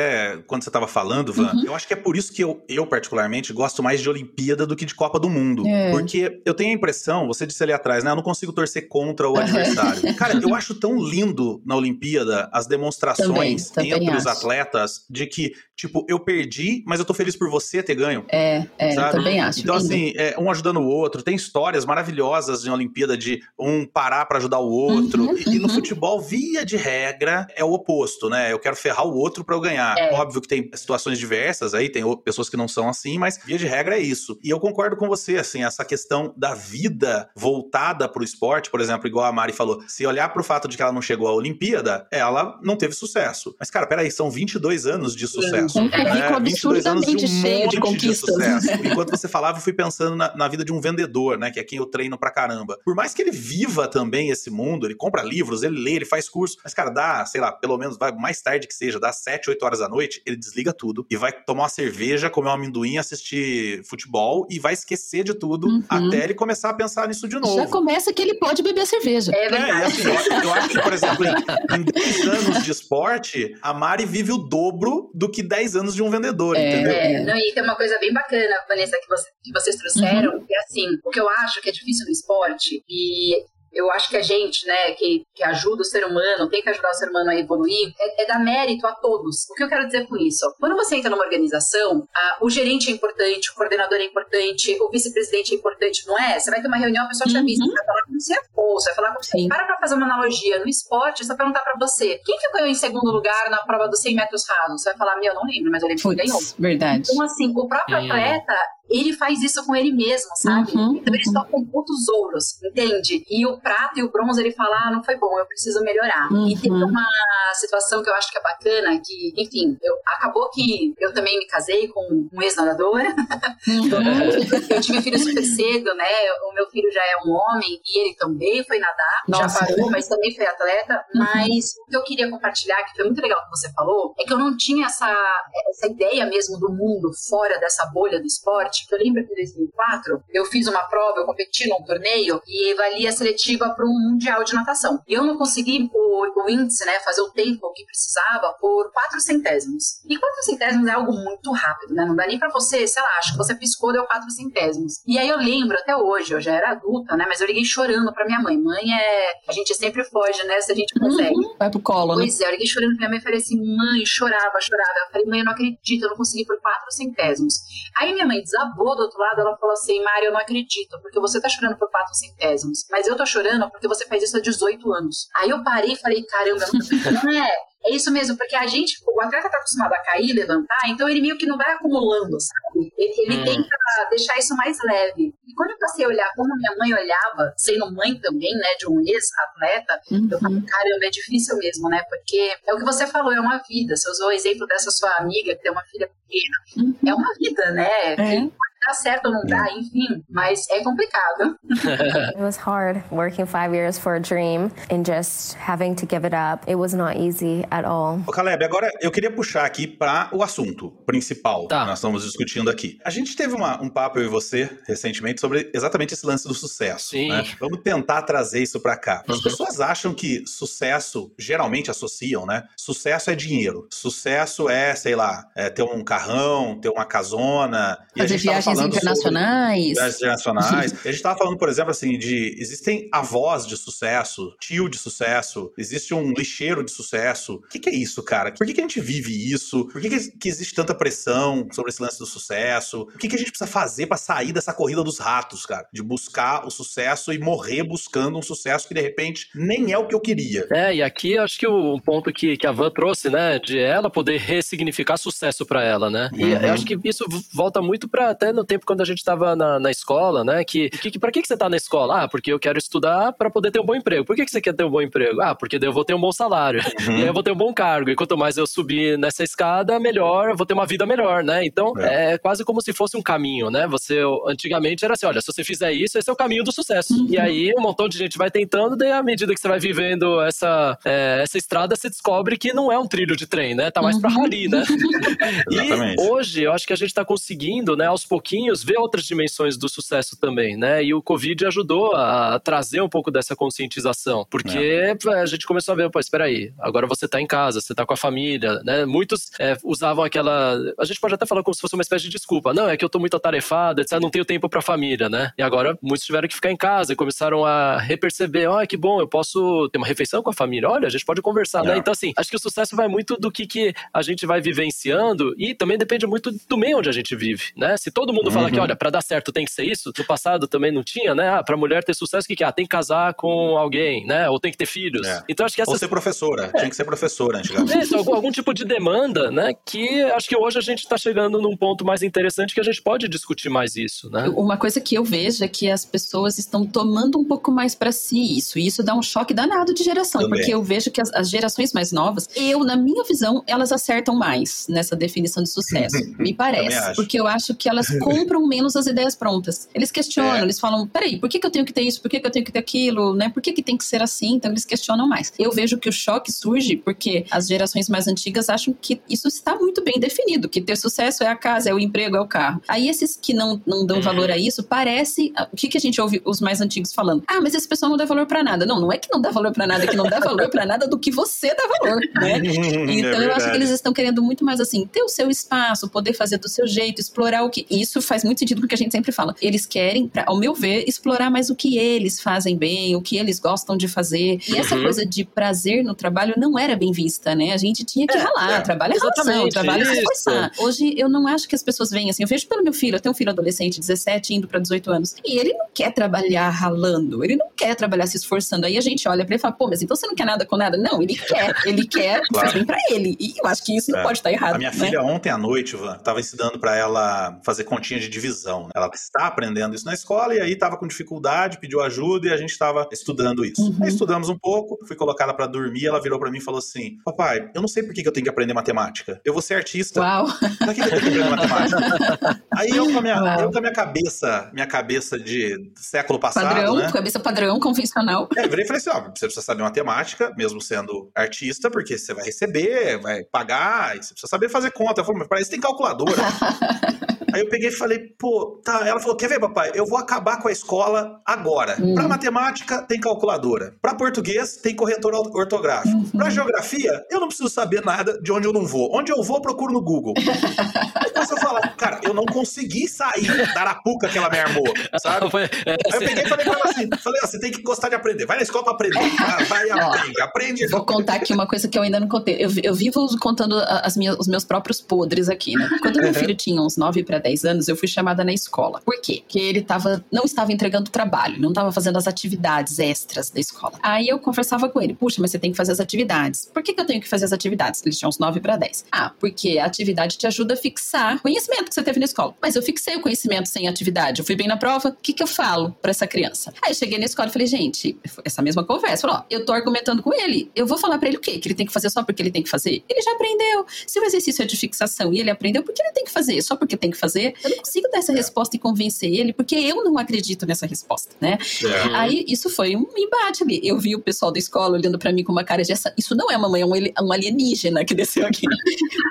quando você tava falando, Van, uhum. eu acho que é por isso que eu, eu, particularmente, gosto mais de Olimpíada do que de Copa do Mundo. É. Porque eu tenho a impressão, você disse ali atrás, né? Eu não consigo torcer contra o adversário. Cara, eu acho tão lindo na Olimpíada as demonstrações também, também entre acho. os atletas de que Tipo, eu perdi, mas eu tô feliz por você ter ganho. É, é, sabe? eu também acho. Então, lindo. assim, é, um ajudando o outro. Tem histórias maravilhosas em Olimpíada de um parar para ajudar o outro. Uhum, e, uhum. e, no futebol, via de regra, é o oposto, né? Eu quero ferrar o outro para eu ganhar. É. Óbvio que tem situações diversas aí, tem pessoas que não são assim, mas via de regra é isso. E eu concordo com você, assim, essa questão da vida voltada pro esporte, por exemplo, igual a Mari falou, se olhar pro fato de que ela não chegou à Olimpíada, ela não teve sucesso. Mas, cara, peraí, são 22 anos de sucesso sucesso. Um currículo né? absurdamente de um cheio de conquistas. De Enquanto você falava, eu fui pensando na, na, vida de um vendedor, né? Que é quem eu treino pra caramba. Por mais que ele viva também esse mundo, ele compra livros, ele lê, ele faz curso, mas, cara, dá, sei lá, pelo menos vai mais tarde que seja, dá 7, 8 horas da noite, ele desliga tudo e vai tomar uma cerveja, comer um amendoim, assistir futebol e vai esquecer de tudo uhum. até ele começar a pensar nisso de novo. Já começa que ele pode beber cerveja. É, verdade. é assim, eu, eu, acho que, por exemplo, em, em 10 anos de esporte, a Mari vive o dobro do que 10 anos de um vendedor, é, entendeu? É, não, e tem uma coisa bem bacana, Vanessa, que, você, que vocês trouxeram, uhum. que é assim, o que eu acho que é difícil no esporte, e eu acho que a gente, né, que, que ajuda o ser humano, tem que ajudar o ser humano a evoluir, é, é dar mérito a todos. O que eu quero dizer com isso? Quando você entra numa organização, a, o gerente é importante, o coordenador é importante, o vice-presidente é importante, não é? Você vai ter uma reunião, a pessoa te avisa, uhum. você vai falar com você, você vai falar com você. Para pra fazer uma analogia. No esporte, vai perguntar pra você, quem que ganhou em segundo lugar na prova dos 100 metros rasos? Você vai falar, meu, eu não lembro, mas eu lembro que ganhou. Verdade. Então, assim, o próprio atleta, ele faz isso com ele mesmo, sabe? Uhum, então eles estão com pontos ouros, entende? E o prato e o bronze ele fala, ah, não foi bom, eu preciso melhorar. Uhum. E tem uma situação que eu acho que é bacana, que, enfim, eu, acabou que eu também me casei com um ex-nadador. Uhum. eu tive filho super cedo, né? O meu filho já é um homem e ele também foi nadar, Nossa. já parou, mas também foi atleta. Uhum. Mas o que eu queria compartilhar, que foi muito legal que você falou, é que eu não tinha essa, essa ideia mesmo do mundo fora dessa bolha do esporte eu lembro que em 2004 eu fiz uma prova, eu competi num torneio e valia seletiva para um mundial de natação. E eu não consegui o, o, índice, né, fazer o tempo que precisava por quatro centésimos. E quatro centésimos é algo muito rápido, né? Não dá nem para você, sei lá, acho que você piscou deu quatro centésimos. E aí eu lembro até hoje, eu já era adulta, né, mas eu liguei chorando para minha mãe. Mãe é, a gente sempre foge, né, se a gente consegue. Uhum, vai pro colo, pois né? Pois é, eu liguei chorando pra minha mãe e falei assim, mãe, chorava, chorava. Eu falei, mãe, eu não acredito, eu não consegui por quatro centésimos. Aí minha mãe desabou desabou do outro lado, ela falou assim: Mário, eu não acredito, porque você tá chorando por quatro centésimos, mas eu tô chorando porque você faz isso há 18 anos. Aí eu parei e falei: caramba, não é. É isso mesmo, porque a gente, o atleta tá acostumado a cair, levantar, então ele meio que não vai acumulando, sabe? Ele, ele hum. tenta deixar isso mais leve. E quando eu passei a olhar como minha mãe olhava, sendo mãe também, né, de um ex-atleta, uhum. eu falei, caramba, é difícil mesmo, né? Porque é o que você falou, é uma vida. Você usou o exemplo dessa sua amiga que tem uma filha pequena. Uhum. É uma vida, né? É dá certo ou não dá, enfim, mas é complicado. it was hard working five years for a dream and just having to give it up. It was not easy at all. Ô Caleb, agora eu queria puxar aqui para o assunto principal tá. que nós estamos discutindo aqui. A gente teve uma, um papo eu e você recentemente sobre exatamente esse lance do sucesso. Sim. Né? Vamos tentar trazer isso para cá. As uhum. pessoas acham que sucesso geralmente associam, né? Sucesso é dinheiro. Sucesso é, sei lá, é ter um carrão, ter uma casona. E Fazer a gente viagens internacionais. Viagens internacionais. a gente estava falando, por exemplo, assim, de existem avós de sucesso, tio de sucesso, existe um lixeiro de sucesso. O que, que é isso, cara? Por que, que a gente vive isso? Por que, que, que, existe tanta pressão sobre esse lance do sucesso? O que, que a gente precisa fazer para sair dessa corrida dos ratos, cara? De buscar o sucesso e morrer buscando um sucesso que de repente nem é o que eu queria. É, e aqui acho que o ponto que, que a Van trouxe, né, de ela poder ressignificar sucesso para ela, né? E uhum. eu acho que isso volta muito para até no, tempo quando a gente estava na, na escola, né? Que, que, pra que, que você tá na escola? Ah, porque eu quero estudar para poder ter um bom emprego. Por que, que você quer ter um bom emprego? Ah, porque daí eu vou ter um bom salário. Uhum. E aí eu vou ter um bom cargo. E quanto mais eu subir nessa escada, melhor, eu vou ter uma vida melhor, né? Então, é. é quase como se fosse um caminho, né? Você, antigamente era assim, olha, se você fizer isso, esse é o caminho do sucesso. Uhum. E aí um montão de gente vai tentando, daí à medida que você vai vivendo essa, é, essa estrada, você descobre que não é um trilho de trem, né? Tá mais uhum. pra rally, né? e hoje, eu acho que a gente tá conseguindo, né, aos pouquinhos, ver outras dimensões do sucesso também, né? E o Covid ajudou a trazer um pouco dessa conscientização, porque é. a gente começou a ver, pô, espera aí, agora você tá em casa, você tá com a família, né? Muitos é, usavam aquela, a gente pode até falar como se fosse uma espécie de desculpa, não, é que eu tô muito atarefado, etc, não tenho tempo pra família, né? E agora muitos tiveram que ficar em casa e começaram a reperceber, ó, oh, que bom, eu posso ter uma refeição com a família, olha, a gente pode conversar, né? é. né? Então, assim, acho que o sucesso vai muito do que, que a gente vai vivenciando e também depende muito do meio onde a gente vive, né? Se todo mundo uhum. fala que, olha, para dar certo tem que ser isso, no passado também não tinha, né? Ah, pra mulher ter sucesso, o que, que é? Ah, tem que casar com alguém, né? Ou tem que ter filhos. É. Então, acho que essa... Ou ser professora, é. tinha que ser professora antigamente. É, algum, algum tipo de demanda, né? Que acho que hoje a gente tá chegando num ponto mais interessante que a gente pode discutir mais isso, né? Uma coisa que eu vejo é que as pessoas estão tomando um pouco mais para si isso, e isso dá um choque danado de geração, Também. porque eu vejo que as, as, gerações mais novas, eu, na minha visão, elas acertam mais nessa definição de sucesso, me parece, porque eu acho que elas compram menos as ideias prontas. Eles questionam, é. eles falam, peraí, por que, que eu tenho que ter isso, por que, que eu tenho que ter aquilo, né? Por que, que tem que ser assim? Então eles questionam mais. Eu vejo que o choque surge porque as gerações mais antigas acham que isso está muito bem definido, que ter sucesso é a casa, é o emprego, é o carro. Aí esses que não, não dão valor a isso, parece. O que, que a gente ouve os mais antigos falando? Ah, mas esse pessoal não dá valor para nada. Não, não é que não dá valor para nada, é que não dá valor para nada do que você dá valor, né? É então é eu acho que eles estão querendo muito mais assim, ter o seu espaço, poder fazer do seu jeito, explorar o que. Isso faz muito sentido com o que a gente sempre fala. Eles querem, pra, ao meu ver, explorar mais o que eles fazem bem, o que eles gostam de fazer. E essa uhum. coisa de prazer no trabalho não era bem vista, né? A gente tinha que é, ralar, é, trabalho é relação, trabalho é se esforçar. Hoje eu não acho que as pessoas veem assim, eu vejo pelo meu filho, eu tenho um filho adolescente, 17, indo para 18 anos, e ele não quer trabalhar ralando, ele não quer trabalhar se esforçando. Aí a gente olha para ele e fala, pô, mas então você não quer nada com nada? Não, ele quer, ele quer, claro. faz bem pra ele. E eu acho que isso não é. pode estar errado. A minha né? filha ontem à noite, Van, tava ensinando para ela fazer continha de divisão. Né? Ela está aprendendo isso na escola e aí tava com dificuldade, pediu ajuda e a gente estava estudando isso. Uhum. Aí estudamos um pouco, fui colocar ela para dormir, ela virou para mim e falou assim: "Papai, eu não sei por que eu tenho que aprender matemática. Eu vou ser artista. Uau. Pra que eu tenho que aprender matemática?" aí eu com a minha, eu com a minha cabeça, minha cabeça de século passado, padrão, né? cabeça padrão, convencional. É, eu virei e falei assim: "Ó, você precisa saber matemática, mesmo sendo artista, porque você vai receber, vai pagar, você precisa saber fazer conta." Eu falei: "Mas para isso tem calculadora." Aí eu peguei e falei, pô, tá. Ela falou: quer ver, papai? Eu vou acabar com a escola agora. Hum. Pra matemática, tem calculadora. Pra português, tem corretor ortográfico. Uhum. Pra geografia, eu não preciso saber nada de onde eu não vou. Onde eu vou, eu procuro no Google. Aí você fala, cara, eu não consegui sair da arapuca que ela me armou, sabe? É, Aí eu peguei e falei pra ela assim: falei, ó, você tem que gostar de aprender. Vai na escola pra aprender. Vai, aprende, aprende. Vou contar aqui uma coisa que eu ainda não contei. Eu, eu vivo contando as minhas, os meus próprios podres aqui, né? Quando meu filho tinha uns 9 para 10 anos, eu fui chamada na escola. Por quê? Porque ele tava, não estava entregando trabalho, não estava fazendo as atividades extras da escola. Aí eu conversava com ele, puxa, mas você tem que fazer as atividades. Por que, que eu tenho que fazer as atividades? Eles tinham uns 9 para 10. Ah, porque a atividade te ajuda a fixar conhecimento que você teve na escola. Mas eu fixei o conhecimento sem atividade, eu fui bem na prova, o que, que eu falo para essa criança? Aí eu cheguei na escola e falei, gente, essa mesma conversa, falou, ó, eu tô argumentando com ele, eu vou falar para ele o quê? Que ele tem que fazer só porque ele tem que fazer? Ele já aprendeu. Se o exercício é de fixação e ele aprendeu, por que ele tem que fazer? Só porque tem que fazer? Eu não consigo dar essa é. resposta e convencer ele, porque eu não acredito nessa resposta, né? É. Aí isso foi um embate ali. Eu vi o pessoal da escola olhando para mim com uma cara de essa, isso não é mamãe, é um alienígena que desceu aqui.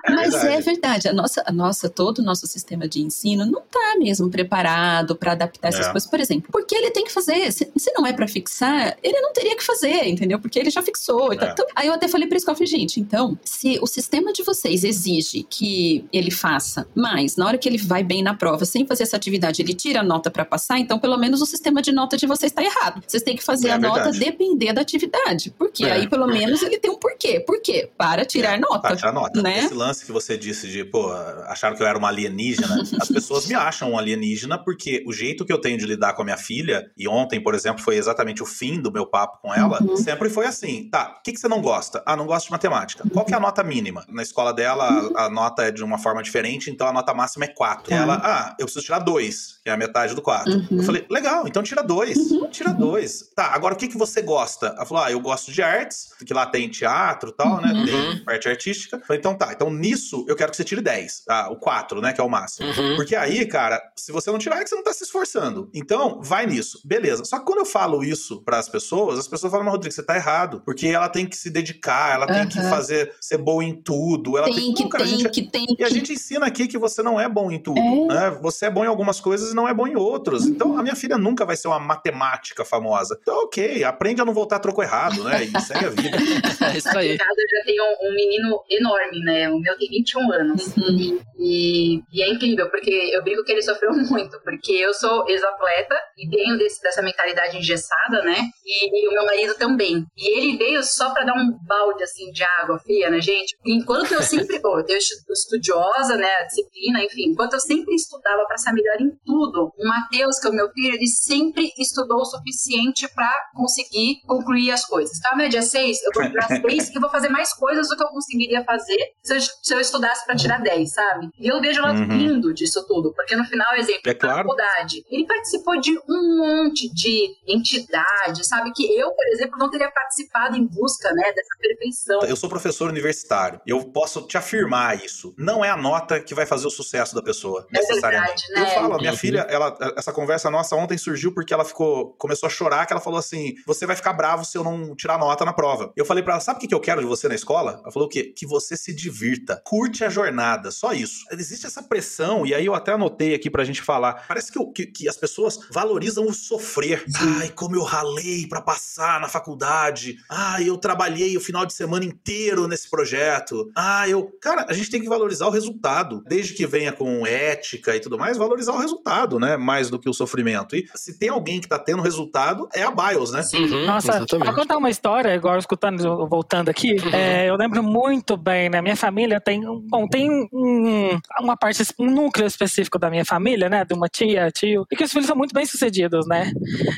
É Mas verdade. é verdade, a nossa, a nossa, todo o nosso sistema de ensino não tá mesmo preparado para adaptar essas é. coisas. Por exemplo, porque ele tem que fazer, se, se não é para fixar, ele não teria que fazer, entendeu? Porque ele já fixou. É. Então, aí eu até falei pra escola, gente, então, se o sistema de vocês exige que ele faça, mas na hora que ele vai bem na prova, sem fazer essa atividade, ele tira a nota para passar, então pelo menos o sistema de nota de vocês está errado. Vocês têm que fazer é a verdade. nota depender da atividade. Porque é. aí pelo menos ele tem um porquê. Por quê? Para tirar é, nota. Para tirar nota. Né? Esse lance que você disse de, pô, acharam que eu era uma alien, alienígena. As pessoas me acham um alienígena porque o jeito que eu tenho de lidar com a minha filha, e ontem, por exemplo, foi exatamente o fim do meu papo com ela, Uhum. sempre foi assim. Tá, o que, que você não gosta? Ah, não gosto de matemática. Qual que é a nota mínima? Na escola dela, a, a nota é de uma forma diferente, então a nota máxima é 4. Tá. Ela, ah, eu preciso tirar 2, que é a metade do 4. Uhum. Eu falei, legal, então tira 2. Tira 2. Tá, agora o que, que você gosta? Ela falou, ah, eu gosto de artes, que lá tem teatro e tal, né? Uhum. Tem parte artística. Eu falei, então tá, então nisso eu quero que você tire 10. Ah, o 4, né, que é o máximo. Uhum. Porque aí, cara, se você não tirar, é que você não tá se esforçando. Então, vai nisso. Beleza. Só que quando eu falo isso pras pessoas, as pessoas falam, mas Rodrigo, você tá errado. Porque ela tem que se dedicar, ela tem que fazer, ser boa em tudo. Ela Tem que, Não, cara, tem gente- que, tem e a que. gente ensina aqui que você não é bom em tudo, É. né? Você é bom em algumas coisas e não é bom em outras. Então, a minha filha nunca vai ser uma matemática famosa. Então, ok, aprende a não voltar a troco errado, né? E segue a vida. É isso aí. Em casa eu já tenho um, menino enorme, né? O meu tem 21 anos. Uhum. E, e é incrível, porque eu brinco que ele sofreu muito, porque eu sou ex-atleta e venho desse- dessa mentalidade engessada, né? E, e o meu marido também. E ele veio só pra dar um balde, assim, de água fria, né, gente? Enquanto eu sempre, pô, eu estu- estudiosa, né, a disciplina, enfim, enquanto eu sempre estudava pra ser melhor em tudo, o Matheus, que é o meu filho, ele sempre estudou o suficiente pra conseguir concluir as coisas. Então, a média 6, eu vou tirar 6 e vou fazer mais coisas do que eu conseguiria fazer se eu, se eu estudasse pra tirar 10, sabe? E eu vejo o lado Uhum. lindo disso tudo, porque no final, exemplo, É claro. faculdade, ele participou de um monte de entidades, sabe? Que eu, por exemplo, não teria participado em busca, né, dessa perfeição. Eu sou professor universitário. Eu posso te afirmar isso. Não é a nota que vai fazer o sucesso da pessoa, É necessariamente. verdade, né? Eu falo, a minha Uhum. filha, ela, essa conversa nossa ontem surgiu porque ela ficou, começou a chorar, que ela falou assim: você vai ficar bravo se eu não tirar nota na prova. Eu falei pra ela, sabe o que eu quero de você na escola? Ela falou o quê? Que você se divirta, curte a jornada, só isso. Existe essa pressão, e aí eu até anotei aqui pra gente falar. Parece que, o- que, que as pessoas valorizam o sofrer. Ai, como eu ralei pra passar na faculdade. Ai, eu trabalhei o final de semana inteiro nesse projeto. Ah, eu. Cara, a gente tem que valorizar o resultado. Desde que venha com ética e tudo mais, valorizar o resultado, né? Mais do que o sofrimento. E se tem alguém que tá tendo resultado, é a BIOS, né? Uhum, Nossa, exatamente. pra contar uma história, agora escutando, voltando aqui, é, eu lembro muito bem, né? Minha família tem, um- bom, tem um, uma parte, um núcleo específico da minha família, né? De uma tia, tio, e que os filhos são muito bem sucedidos, né?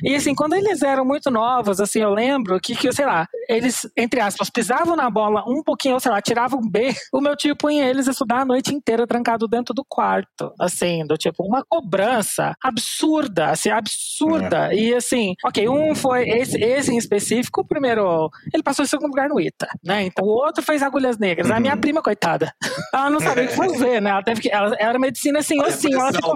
E assim, quando eles eram muito novos, assim, eu lembro que, que sei lá, eles, entre aspas, pisavam na bola um pouquinho, ou sei lá, tiravam um B, o meu tio punha eles a estudar a noite inteira trancado dentro do quarto, assim, do tipo, uma cobrança absurda, assim, absurda. E assim, ok, um foi, esse, esse em específico, o primeiro, ele passou em segundo lugar no ITA, né? Então o outro fez agulhas negras. A minha Uhum. prima, coitada, ela não sabia o que fazer, né? Ela teve que, ela, era medicina assim, Olha assim, ela ficou,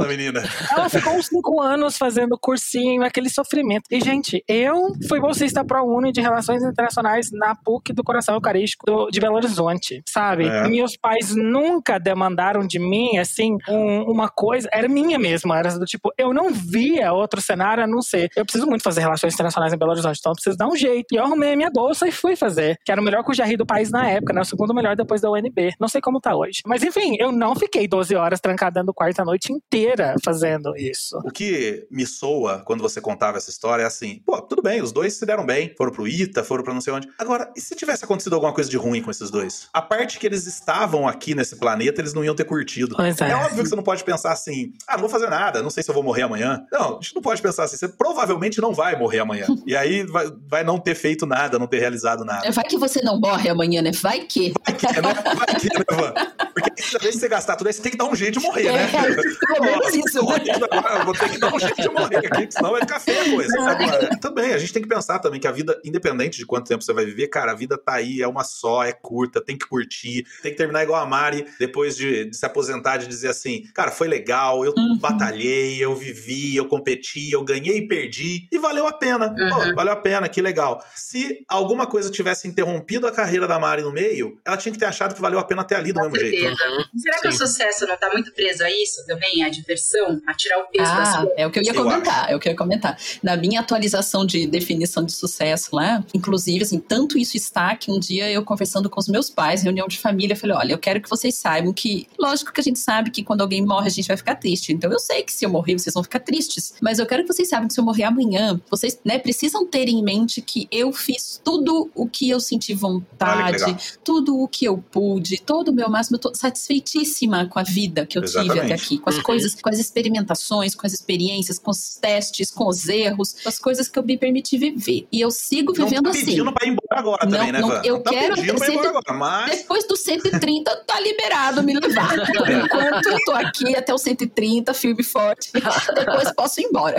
ela ficou uns cinco anos fazendo cursinho, aquele sofrimento. E, gente, eu fui bolsista ProUni de Relações Internacionais na PUC do Coração Eucarístico do- de Belo Horizonte, sabe? É. Meus pais nunca demandaram de mim, assim, um- uma coisa. Era minha mesmo, era do tipo, eu não via outro cenário a não ser. Eu preciso muito fazer Relações Internacionais em Belo Horizonte, então eu preciso dar um jeito. E eu arrumei a minha bolsa e fui fazer, que era o melhor curso de do país na época, né? O segundo melhor depois da UNB. Não sei como tá hoje. Mas, enfim, eu não fiquei 12 horas trancada do quarto a noite inteira fazendo isso. O que me soa quando você contava essa história é assim: pô, tudo bem, os dois se deram bem, foram pro ITA, foram pra não sei onde. Agora, e se tivesse acontecido alguma coisa de ruim com esses dois? A parte que eles estavam aqui nesse planeta, eles não iam ter curtido. Pois é. É óbvio que você não pode pensar assim: ah, não vou fazer nada, não sei se eu vou morrer amanhã. Não, a gente não pode pensar assim: você provavelmente não vai morrer amanhã. E aí vai, vai não ter feito nada, não ter realizado nada. Vai que você não morre amanhã, né? Vai que. Vai que, né? Vai que, né, Van? Porque cada vez que você gastar tudo aí, você tem que dar um jeito de morrer, né? É, pelo menos isso, né? Vou ter que dar um jeito de morrer aqui, senão vai ficar feia a coisa. Agora, também, a gente tem que pensar também que a vida, independente de quanto tempo você vai viver, cara, a vida tá aí, é uma só, é curta, tem que curtir, tem que terminar igual a Mari, depois de, de se aposentar, de dizer assim, cara, foi legal, eu Uhum. batalhei, eu vivi, eu competi, eu ganhei e perdi, e valeu a pena. Pô, Uhum. valeu a pena, que legal. Se alguma coisa tivesse interrompido a carreira da Mari no meio, ela tinha que ter achado que valeu a pena ter ali do Com mesmo jeito. certeza. Uhum. Será que o Sim. sucesso não tá muito preso a isso também? A diversão? A tirar o peso das Ah, coisas? é o que eu ia Eu comentar, é o que eu ia comentar. Na minha atualização de definição de sucesso lá, inclusive, assim, tanto isso está que um dia eu conversando com os meus pais, reunião de família, eu falei, olha, eu quero que vocês saibam que, lógico que a gente sabe que quando alguém morre a gente vai ficar triste, então eu sei que se eu morrer vocês vão ficar tristes, mas eu quero que vocês saibam que se eu morrer amanhã, vocês, né, precisam ter em mente que eu fiz tudo o que eu senti vontade, tudo o que eu pude, todo o meu máximo, eu tô satisfeitíssima com a vida que eu Exatamente. tive até aqui, com as Uhum. coisas, com as experimentações, com as experiências, com os testes, com os erros, com as coisas que eu me permiti viver. E eu sigo Não vivendo tá assim. pedindo pra ir embora agora Não, também, né, não, eu Não tá quero pedindo pra ir embora sempre- agora, mas... Depois do 130, tá liberado me levar. Por enquanto, eu tô aqui até o 130, firme e forte. Depois posso ir embora.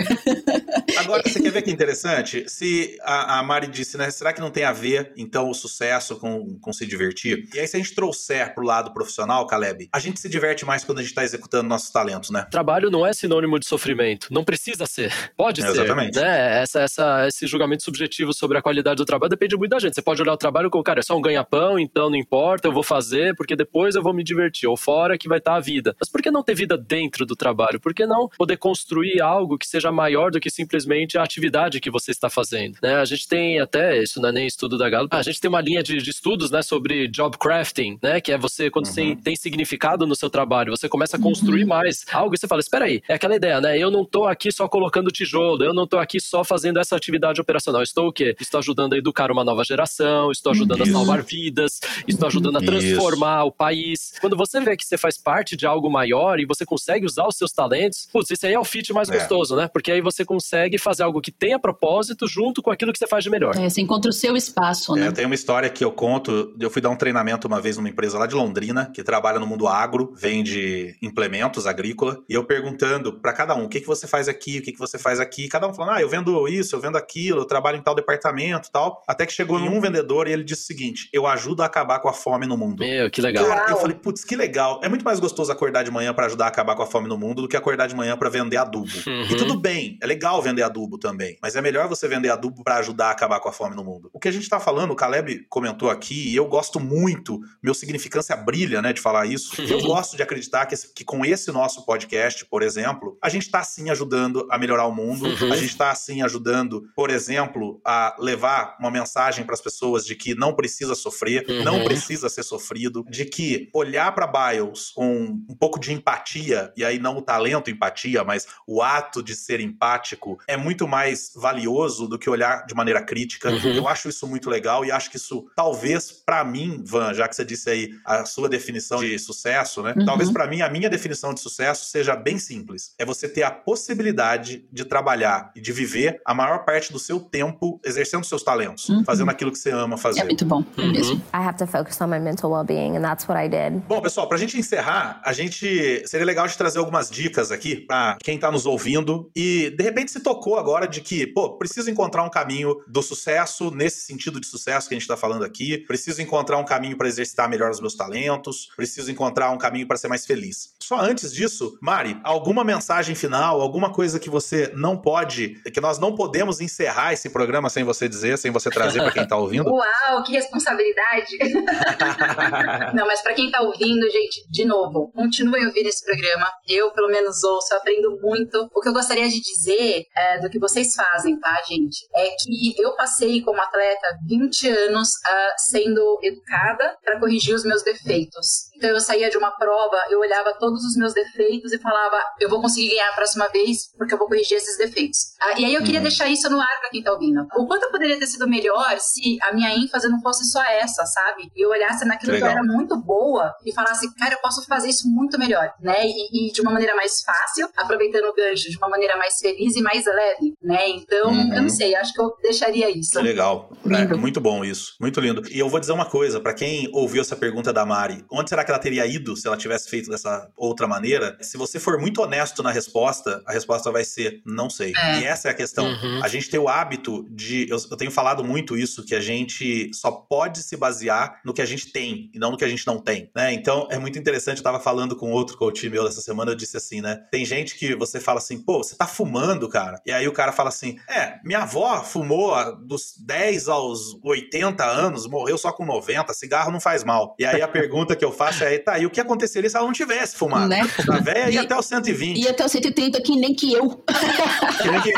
Agora, você quer ver que interessante? Se a, a Mari disse, né? Será que não tem a ver, então, o sucesso com, com se divertir? E aí, se a gente trouxer pro lado profissional, Caleb, a gente se diverte mais quando a gente tá executando nossos talentos, né? Trabalho não é sinônimo de sofrimento. Não precisa ser. Pode ser. Exatamente. Né? Essa, essa, esse julgamento subjetivo sobre a qualidade do trabalho depende muito da gente. Você pode olhar o trabalho como, cara, é só um ganha-pão, então não importa, eu vou fazer, porque depois eu vou me divertir. Ou fora que vai estar a vida. Mas por que não ter vida dentro do trabalho? Por que não poder construir algo que seja maior do que simplesmente a atividade que você está fazendo? Né? A gente tem até, isso não é nem estudo da Gallup, a gente tem uma linha de, de estudos né, sobre job crafting, né? Que é você, quando Uhum. você tem significado no seu trabalho, você começa a construir mais algo e você fala, espera aí, é aquela ideia, né? Eu não tô aqui só colocando tijolo, eu não tô aqui só fazendo essa atividade operacional. Estou o quê? Estou ajudando a educar uma nova geração, estou ajudando Isso. a salvar vidas, estou ajudando a Isso. transformar o país. Quando você vê que você faz parte de algo maior e você consegue usar os seus talentos, putz, isso aí é o fit mais É. gostoso, né? Porque aí você consegue fazer algo que tenha propósito junto com aquilo que você faz de melhor. É, você encontra o seu espaço, É, né? eu tenho uma história que eu conto. Eu fui dar um treinamento uma vez numa empresa lá de Londrina, que trabalha no mundo agro, vende implementos agrícola, e eu perguntando pra cada um: o que, que você faz aqui, o que, que você faz aqui? Cada um falando: ah, eu vendo isso, eu vendo aquilo, eu trabalho em tal departamento tal. Até que chegou em um vendedor e ele disse o seguinte: eu ajudo a acabar com a fome no mundo. Meu, que legal. Cara, eu falei, putz, que legal. É muito mais gostoso acordar de manhã pra ajudar a acabar com a fome no mundo do que acordar de manhã pra vender adubo. Uhum. E tudo bem, é legal vender adubo também, mas é melhor você vender adubo pra ajudar a acabar com a fome no mundo. O que a gente tá falando, o Caleb comentou aqui, e eu gosto muito, meu significância brilha, né, de falar isso. Eu gosto de acreditar que, esse- que com esse nosso podcast, por exemplo, a gente tá sim ajudando a melhorar o mundo, Uhum. a gente tá sim ajudando, por exemplo, a levar uma mensagem pras pessoas de que não precisa sofrer, não Uhum. precisa ser sofrido, de que olhar pra Biles com um pouco de empatia, e aí não o talento empatia, mas o ato de ser empático é muito mais valioso do que olhar de maneira crítica. Uhum. Eu acho isso muito legal e acho que isso, talvez pra mim, Van, já que você disse aí a sua definição de sucesso, né? Uhum. Talvez pra mim a minha definição de sucesso seja bem simples. É você ter a possibilidade de trabalhar e de viver a maior parte do seu tempo exercendo seus talentos, Uhum. fazendo aquilo que você ama fazer. É muito bom, é Uhum. mesmo. I have to focus on my mental well being, and that's what I did. Bom, pessoal, pra gente encerrar, a gente seria legal de trazer algumas dicas aqui pra quem tá nos ouvindo e de repente se tocou agora de que, pô, preciso encontrar um caminho do sucesso nesse sentido de sucesso que a gente tá falando aqui, preciso encontrar um caminho pra exercitar melhor os meus talentos, preciso encontrar um caminho pra ser mais feliz. Só antes disso, Mari, alguma mensagem final, alguma coisa que você não pode, que nós não podemos encerrar esse programa sem você dizer, sem você trazer pra quem tá ouvindo? Uau, que responsabilidade! Não, mas pra quem tá ouvindo, gente, de novo, continuem ouvindo esse programa. Eu, pelo menos, ouço, aprendo muito. O que eu gostaria de dizer é, do que vocês fazem, tá, gente? É que eu passei como atleta 20 anos ah, sendo educada pra corrigir os meus defeitos. Então eu saía de uma prova, eu olhava todos os meus defeitos e falava, eu vou conseguir ganhar a próxima vez porque eu vou corrigir esses defeitos. Ah, e aí eu queria Uhum. deixar isso no ar pra quem tá ouvindo. O quanto eu poderia ter sido melhor se a minha ênfase não fosse só essa, sabe? E eu olhasse naquilo Que que eu era muito boa e falasse, cara, eu posso fazer isso muito melhor, né? E, e de uma maneira mais fácil, aproveitando o gancho, de uma maneira mais feliz e mais leve, né? Então, Uhum. eu não sei, acho que eu deixaria isso. Que legal. Lindo. É, muito bom isso. Muito lindo. E eu vou dizer uma coisa, pra quem ouviu essa pergunta da Mari, onde será que ela teria ido se ela tivesse feito dessa outra maneira? Se você for muito honesto na resposta, a resposta vai ser não sei. É. E essa é a questão. Uhum. A gente tem o hábito de. Eu, eu tenho falado muito isso, que a gente só pode se basear no que a gente tem e não no que a gente não tem. Né? Então é muito interessante. Eu tava falando com outro coach meu dessa semana, eu disse assim, né? Tem gente que você fala assim, pô, você tá fumando, cara. E aí o cara fala assim: é, minha avó fumou dos 10 aos 80 anos, morreu só com 90, cigarro não faz mal. E aí a pergunta que eu faço é: tá, e o que aconteceria se ela não tivesse fumado? Né? A véia ia E- até os 120. E até o 130 que nem que eu. Que nem que-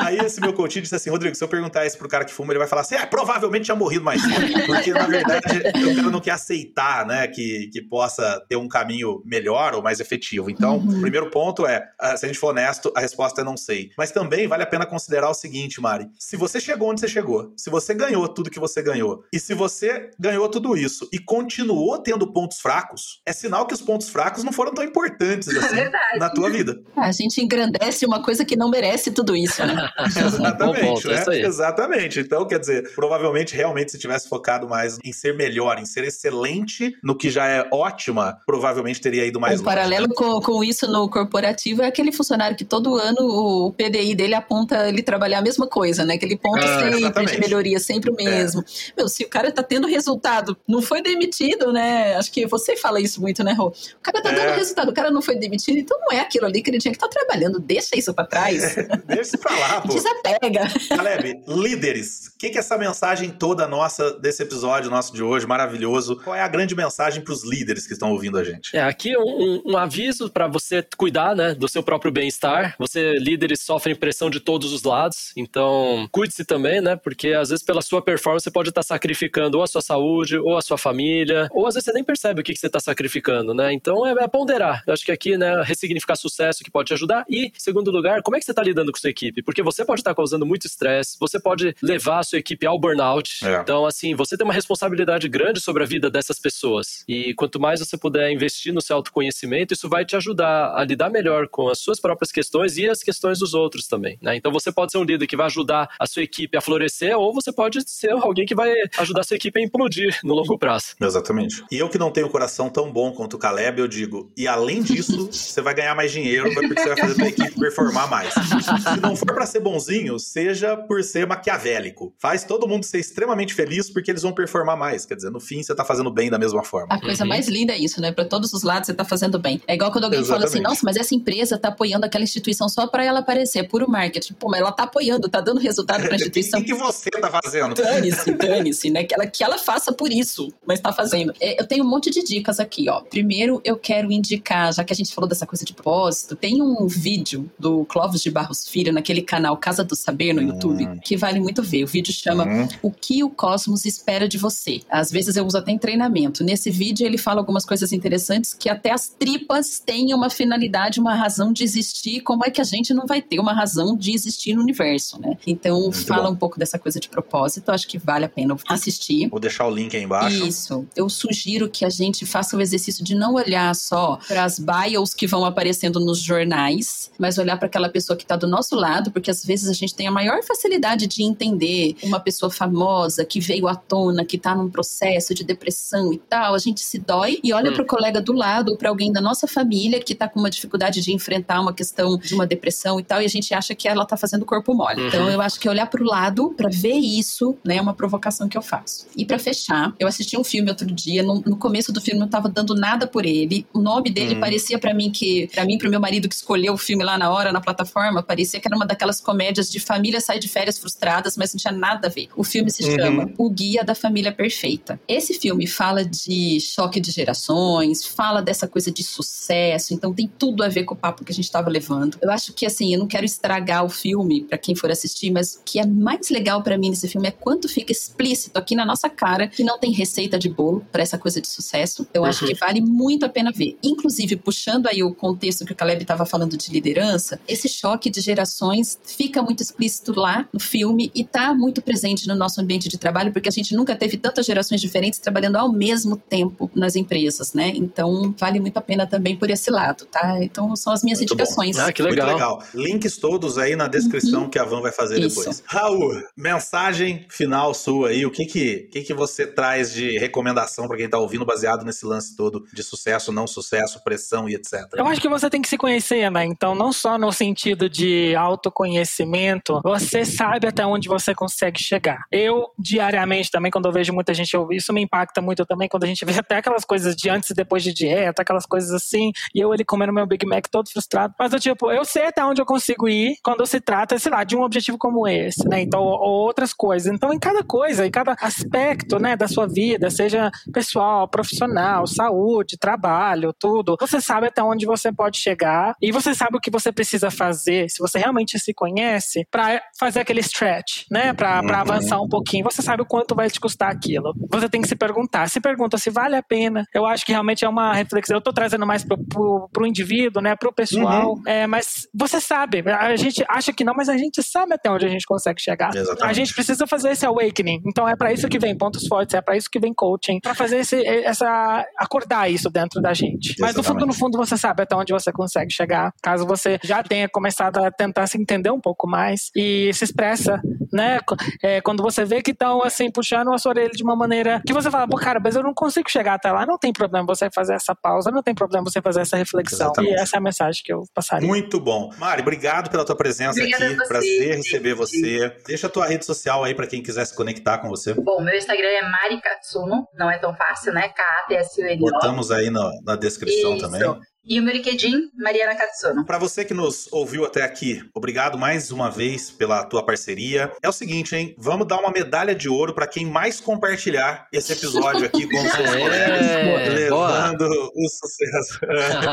Aí esse meu coach disse assim, Rodrigo, se eu perguntar isso pro cara que fuma, ele vai falar assim, é, provavelmente tinha morrido mais cedo. Porque, na verdade, o cara não quer aceitar, né, que, que possa ter um caminho melhor ou mais efetivo. Então, o primeiro ponto é, ah, se a gente for honesto, a resposta é não sei. Mas também vale a pena considerar o seguinte, Mari, se você chegou onde você chegou, se você ganhou tudo que você ganhou, e se você ganhou tudo isso e continuou tendo tendo pontos fracos, é sinal que os pontos fracos não foram tão importantes É assim verdade. na tua vida. A gente engrandece uma coisa que não merece tudo isso, né? Exatamente, ponto, é né? isso aí. Exatamente. Então, quer dizer, provavelmente, realmente, se tivesse focado mais em ser melhor, em ser excelente no que já é ótima, provavelmente teria ido mais um longe. paralelo né? com, com isso no corporativo é aquele funcionário que todo ano o PDI dele aponta ele trabalhar a mesma coisa, né? Aquele ponto Ah, sempre exatamente. de melhoria, sempre o mesmo. Meu, se o cara tá tendo resultado, não foi demitido, né? Acho que você fala isso muito, né, Rô? O cara tá É. dando resultado, o cara não foi demitido, então não é aquilo ali que ele tinha que estar trabalhando. Deixa isso pra trás. Deixa pra lá, pô. Desapega. Caleb, líderes, o que, que é essa mensagem toda nossa desse episódio nosso de hoje, maravilhoso? Qual é a grande mensagem pros líderes que estão ouvindo a gente? É, aqui um, um- um aviso para você cuidar né, do seu próprio bem-estar. Você, líderes, sofrem pressão de todos os lados, então cuide-se também, né? Porque às vezes pela sua performance você pode estar sacrificando ou a sua saúde, ou a sua família, ou às vezes você nem percebe o que, que você está sacrificando, né? Então é, é ponderar. Eu acho que aqui, né, ressignificar sucesso que pode te ajudar. E, segundo lugar, como é que você está lidando com sua equipe? Porque você pode estar causando muito estresse, você pode levar a sua equipe ao burnout. É. Então, assim, você tem uma responsabilidade grande sobre a vida dessas pessoas. E quanto mais você puder investir no seu autoconhecimento, isso vai te ajudar a lidar melhor com as suas próprias questões e as questões dos outros também. né? Então, você pode ser um líder que vai ajudar a sua equipe a florescer, ou você pode ser alguém que vai ajudar a sua equipe a implodir no longo prazo. Exatamente. E eu que não tenho um coração tão bom quanto o Caleb, eu digo, e além disso, você vai ganhar mais dinheiro, porque você vai fazer a equipe performar mais. Se não for pra ser bonzinho, seja por ser maquiavélico. Faz todo mundo ser extremamente feliz porque eles vão performar mais. Quer dizer, no fim você tá fazendo bem da mesma forma. A coisa Uhum. mais linda é isso, né? Pra todos os lados você tá fazendo bem. É igual quando alguém fala assim, Exatamente. nossa, mas essa empresa tá apoiando aquela instituição só pra ela aparecer, é puro marketing. Pô, mas ela tá apoiando, tá dando resultado pra O que, instituição. que você tá fazendo? Dane-se, dane-se, né? Que ela, que ela faça por isso, mas tá fazendo. É, eu tenho um monte de dicas aqui, ó. Primeiro, eu quero indicar, já que a gente falou dessa coisa de propósito, tem um vídeo do Clóvis de Barros Filho naquele canal Casa do Saber no YouTube, que vale muito ver. O vídeo chama Hum. O que o cosmos espera de você. Às vezes eu uso até em treinamento. Nesse vídeo ele fala algumas coisas interessantes que até as tripas têm uma finalidade, uma razão de existir. Como é que a gente não vai ter uma razão de existir no universo, né? Então fala bom. um pouco dessa coisa de propósito. Acho que vale a pena assistir. Vou deixar o link aí embaixo. Isso. Eu sugiro que a gente faça o exercício de não olhar só para as bios que vão aparecendo nos jornais, mas olhar para aquela pessoa que está do nosso lado, porque às vezes a gente tem a maior facilidade de entender uma pessoa famosa que veio à tona, que está num processo de depressão e tal. A gente se dói e olha Hum. para o colega do lado ou para alguém da nossa família que está com uma dificuldade de enfrentar uma questão de uma depressão e tal, e a gente acha que ela está fazendo corpo mole. Uhum. Então eu acho que olhar para o lado para ver isso, né, é uma provocação que eu faço. E para fechar, eu assisti um filme outro dia, no, no começo do filme não tava dando nada por ele. O nome dele Hum. parecia para mim que, para mim, pro meu marido que escolheu o filme lá na hora na plataforma, parecia que era uma daquelas comédias de família sai de férias frustradas, mas não tinha nada a ver. O filme se Uhum. chama O Guia da Família Perfeita. Esse filme fala de choque de gerações, fala dessa coisa de sucesso, então tem tudo a ver com o papo que a gente tava levando. Eu acho que assim, eu não quero estragar o filme para quem for assistir, mas o que é mais legal para mim nesse filme é quanto fica explícito aqui na nossa cara que não tem receita de bolo para essa coisa de sucesso. Eu acho Uhum. que vale muito a pena ver. Inclusive, puxando aí o contexto que o Caleb estava falando de liderança, esse choque de gerações fica muito explícito lá no filme e tá muito presente no nosso ambiente de trabalho, porque a gente nunca teve tantas gerações diferentes trabalhando ao mesmo tempo nas empresas, né? Então, vale muito a pena também por esse lado, tá? Então, são as minhas Muito bom. indicações. Ah, que legal. Muito legal. Links todos aí na descrição que a Van vai fazer Isso. depois. Raul, mensagem final sua aí. O que que, que, que você traz de recomendação para quem tá ouvindo baseado nesse lance todo de sucesso, não sucesso, pressão e etc? Eu acho que você tem que se conhecer, né? Então, não só no sentido de autoconhecimento, você sabe até onde você consegue chegar. Eu, diariamente, também, quando eu vejo muita gente ouvir, isso me impacta muito também, quando a gente vê até aquelas coisas de antes e depois de dieta, aquelas coisas assim, e eu ele comendo meu Big Mac todo frustrado. Mas eu, tipo, eu sei até onde eu consigo ir quando se trata, sei lá, de um objetivo como esse, né? Então, ou outras coisas. Então, em cada coisa, em cada aspecto, né, da sua vida, seja pessoal, profissional, saúde, trabalho, tudo, você sabe até onde você pode chegar e você sabe o que você precisa fazer, se você realmente se conhece, para fazer aquele stretch, né, para Uhum. avançar um pouquinho. Você sabe o quanto vai te custar aquilo. Você tem que se perguntar. Se pergunta se vale a pena. Eu acho que realmente é uma reflexão. Eu tô trazendo mais pro, pro, pro indivíduo, né, pro pessoal. É, mas você sabe. A gente acha que não, mas a gente sabe até onde a gente consegue chegar. Exatamente. A gente precisa fazer esse awakening. Então é para isso que vem pontos fortes, é para isso que vem coaching, para fazer esse, essa acordar isso dentro da gente. Mas no fundo, no fundo, você sabe até onde você consegue chegar. Caso você já tenha começado a tentar se entender um pouco mais e se expressa, né? É, quando você vê que estão assim puxando a sua orelha de uma maneira que você fala, pô, cara, mas eu não consigo chegar até lá. Não tem problema você fazer essa pausa, não tem problema você fazer essa reflexão. Exatamente. E essa é a mensagem que eu passaria. Muito bom. Mari, obrigado pela tua presença Obrigada aqui. Prazer receber você. Deixa a tua rede social aí para quem quiser se conectar com você. Bom, meu Instagram é Mari Katsuno. Não é tão fácil, né? K-A-T-S-U-N-O. Botamos aí na, na descrição Isso. também. E o meu LinkedIn, Mariana Katsuno. Para você que nos ouviu até aqui, obrigado mais uma vez pela tua parceria. É o seguinte, hein? Vamos dar uma medalha de ouro para quem mais compartilhar esse episódio aqui com os seus é, colegas, levando o sucesso.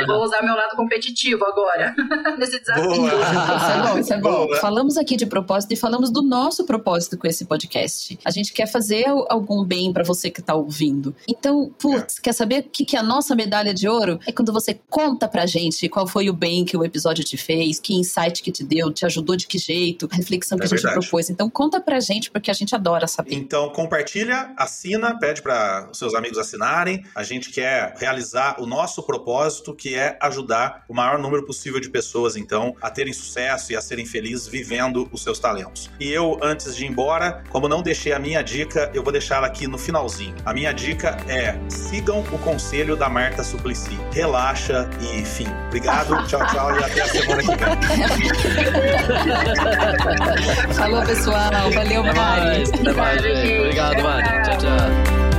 Eu vou usar meu lado competitivo agora, nesse desafio. Boa. Isso é bom, isso é bom. Boa. Falamos aqui de propósito e falamos do nosso propósito com esse podcast. A gente quer fazer algum bem para você que está ouvindo. Então, putz, é. quer saber o que é a nossa medalha de ouro? É quando você Conta pra gente qual foi o bem que o episódio te fez, que insight que te deu, te ajudou de que jeito, a reflexão que é a gente verdade. propôs. Então conta pra gente, porque a gente adora saber. Então compartilha, assina, pede para os seus amigos assinarem. A gente quer realizar o nosso propósito, que é ajudar o maior número possível de pessoas, então, a terem sucesso e a serem felizes vivendo os seus talentos. E eu, antes de ir embora, como não deixei a minha dica, eu vou deixar aqui no finalzinho. A minha dica é: sigam o conselho da Marta Suplicy. Relaxa, e, enfim, obrigado, tchau, tchau e até a semana que vem. Falou, pessoal. Valeu, Mari. Obrigado, Mari. Tchau, tchau.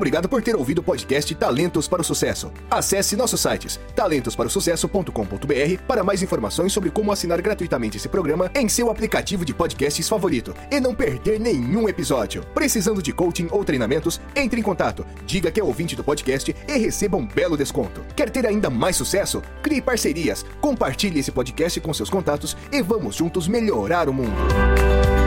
Obrigado por ter ouvido o podcast Talentos para o Sucesso. Acesse nossos sites talentosparosucesso.com.br para mais informações sobre como assinar gratuitamente esse programa em seu aplicativo de podcasts favorito e não perder nenhum episódio. Precisando de coaching ou treinamentos, entre em contato, diga que é ouvinte do podcast e receba um belo desconto. Quer ter ainda mais sucesso? Crie parcerias, compartilhe esse podcast com seus contatos e vamos juntos melhorar o mundo.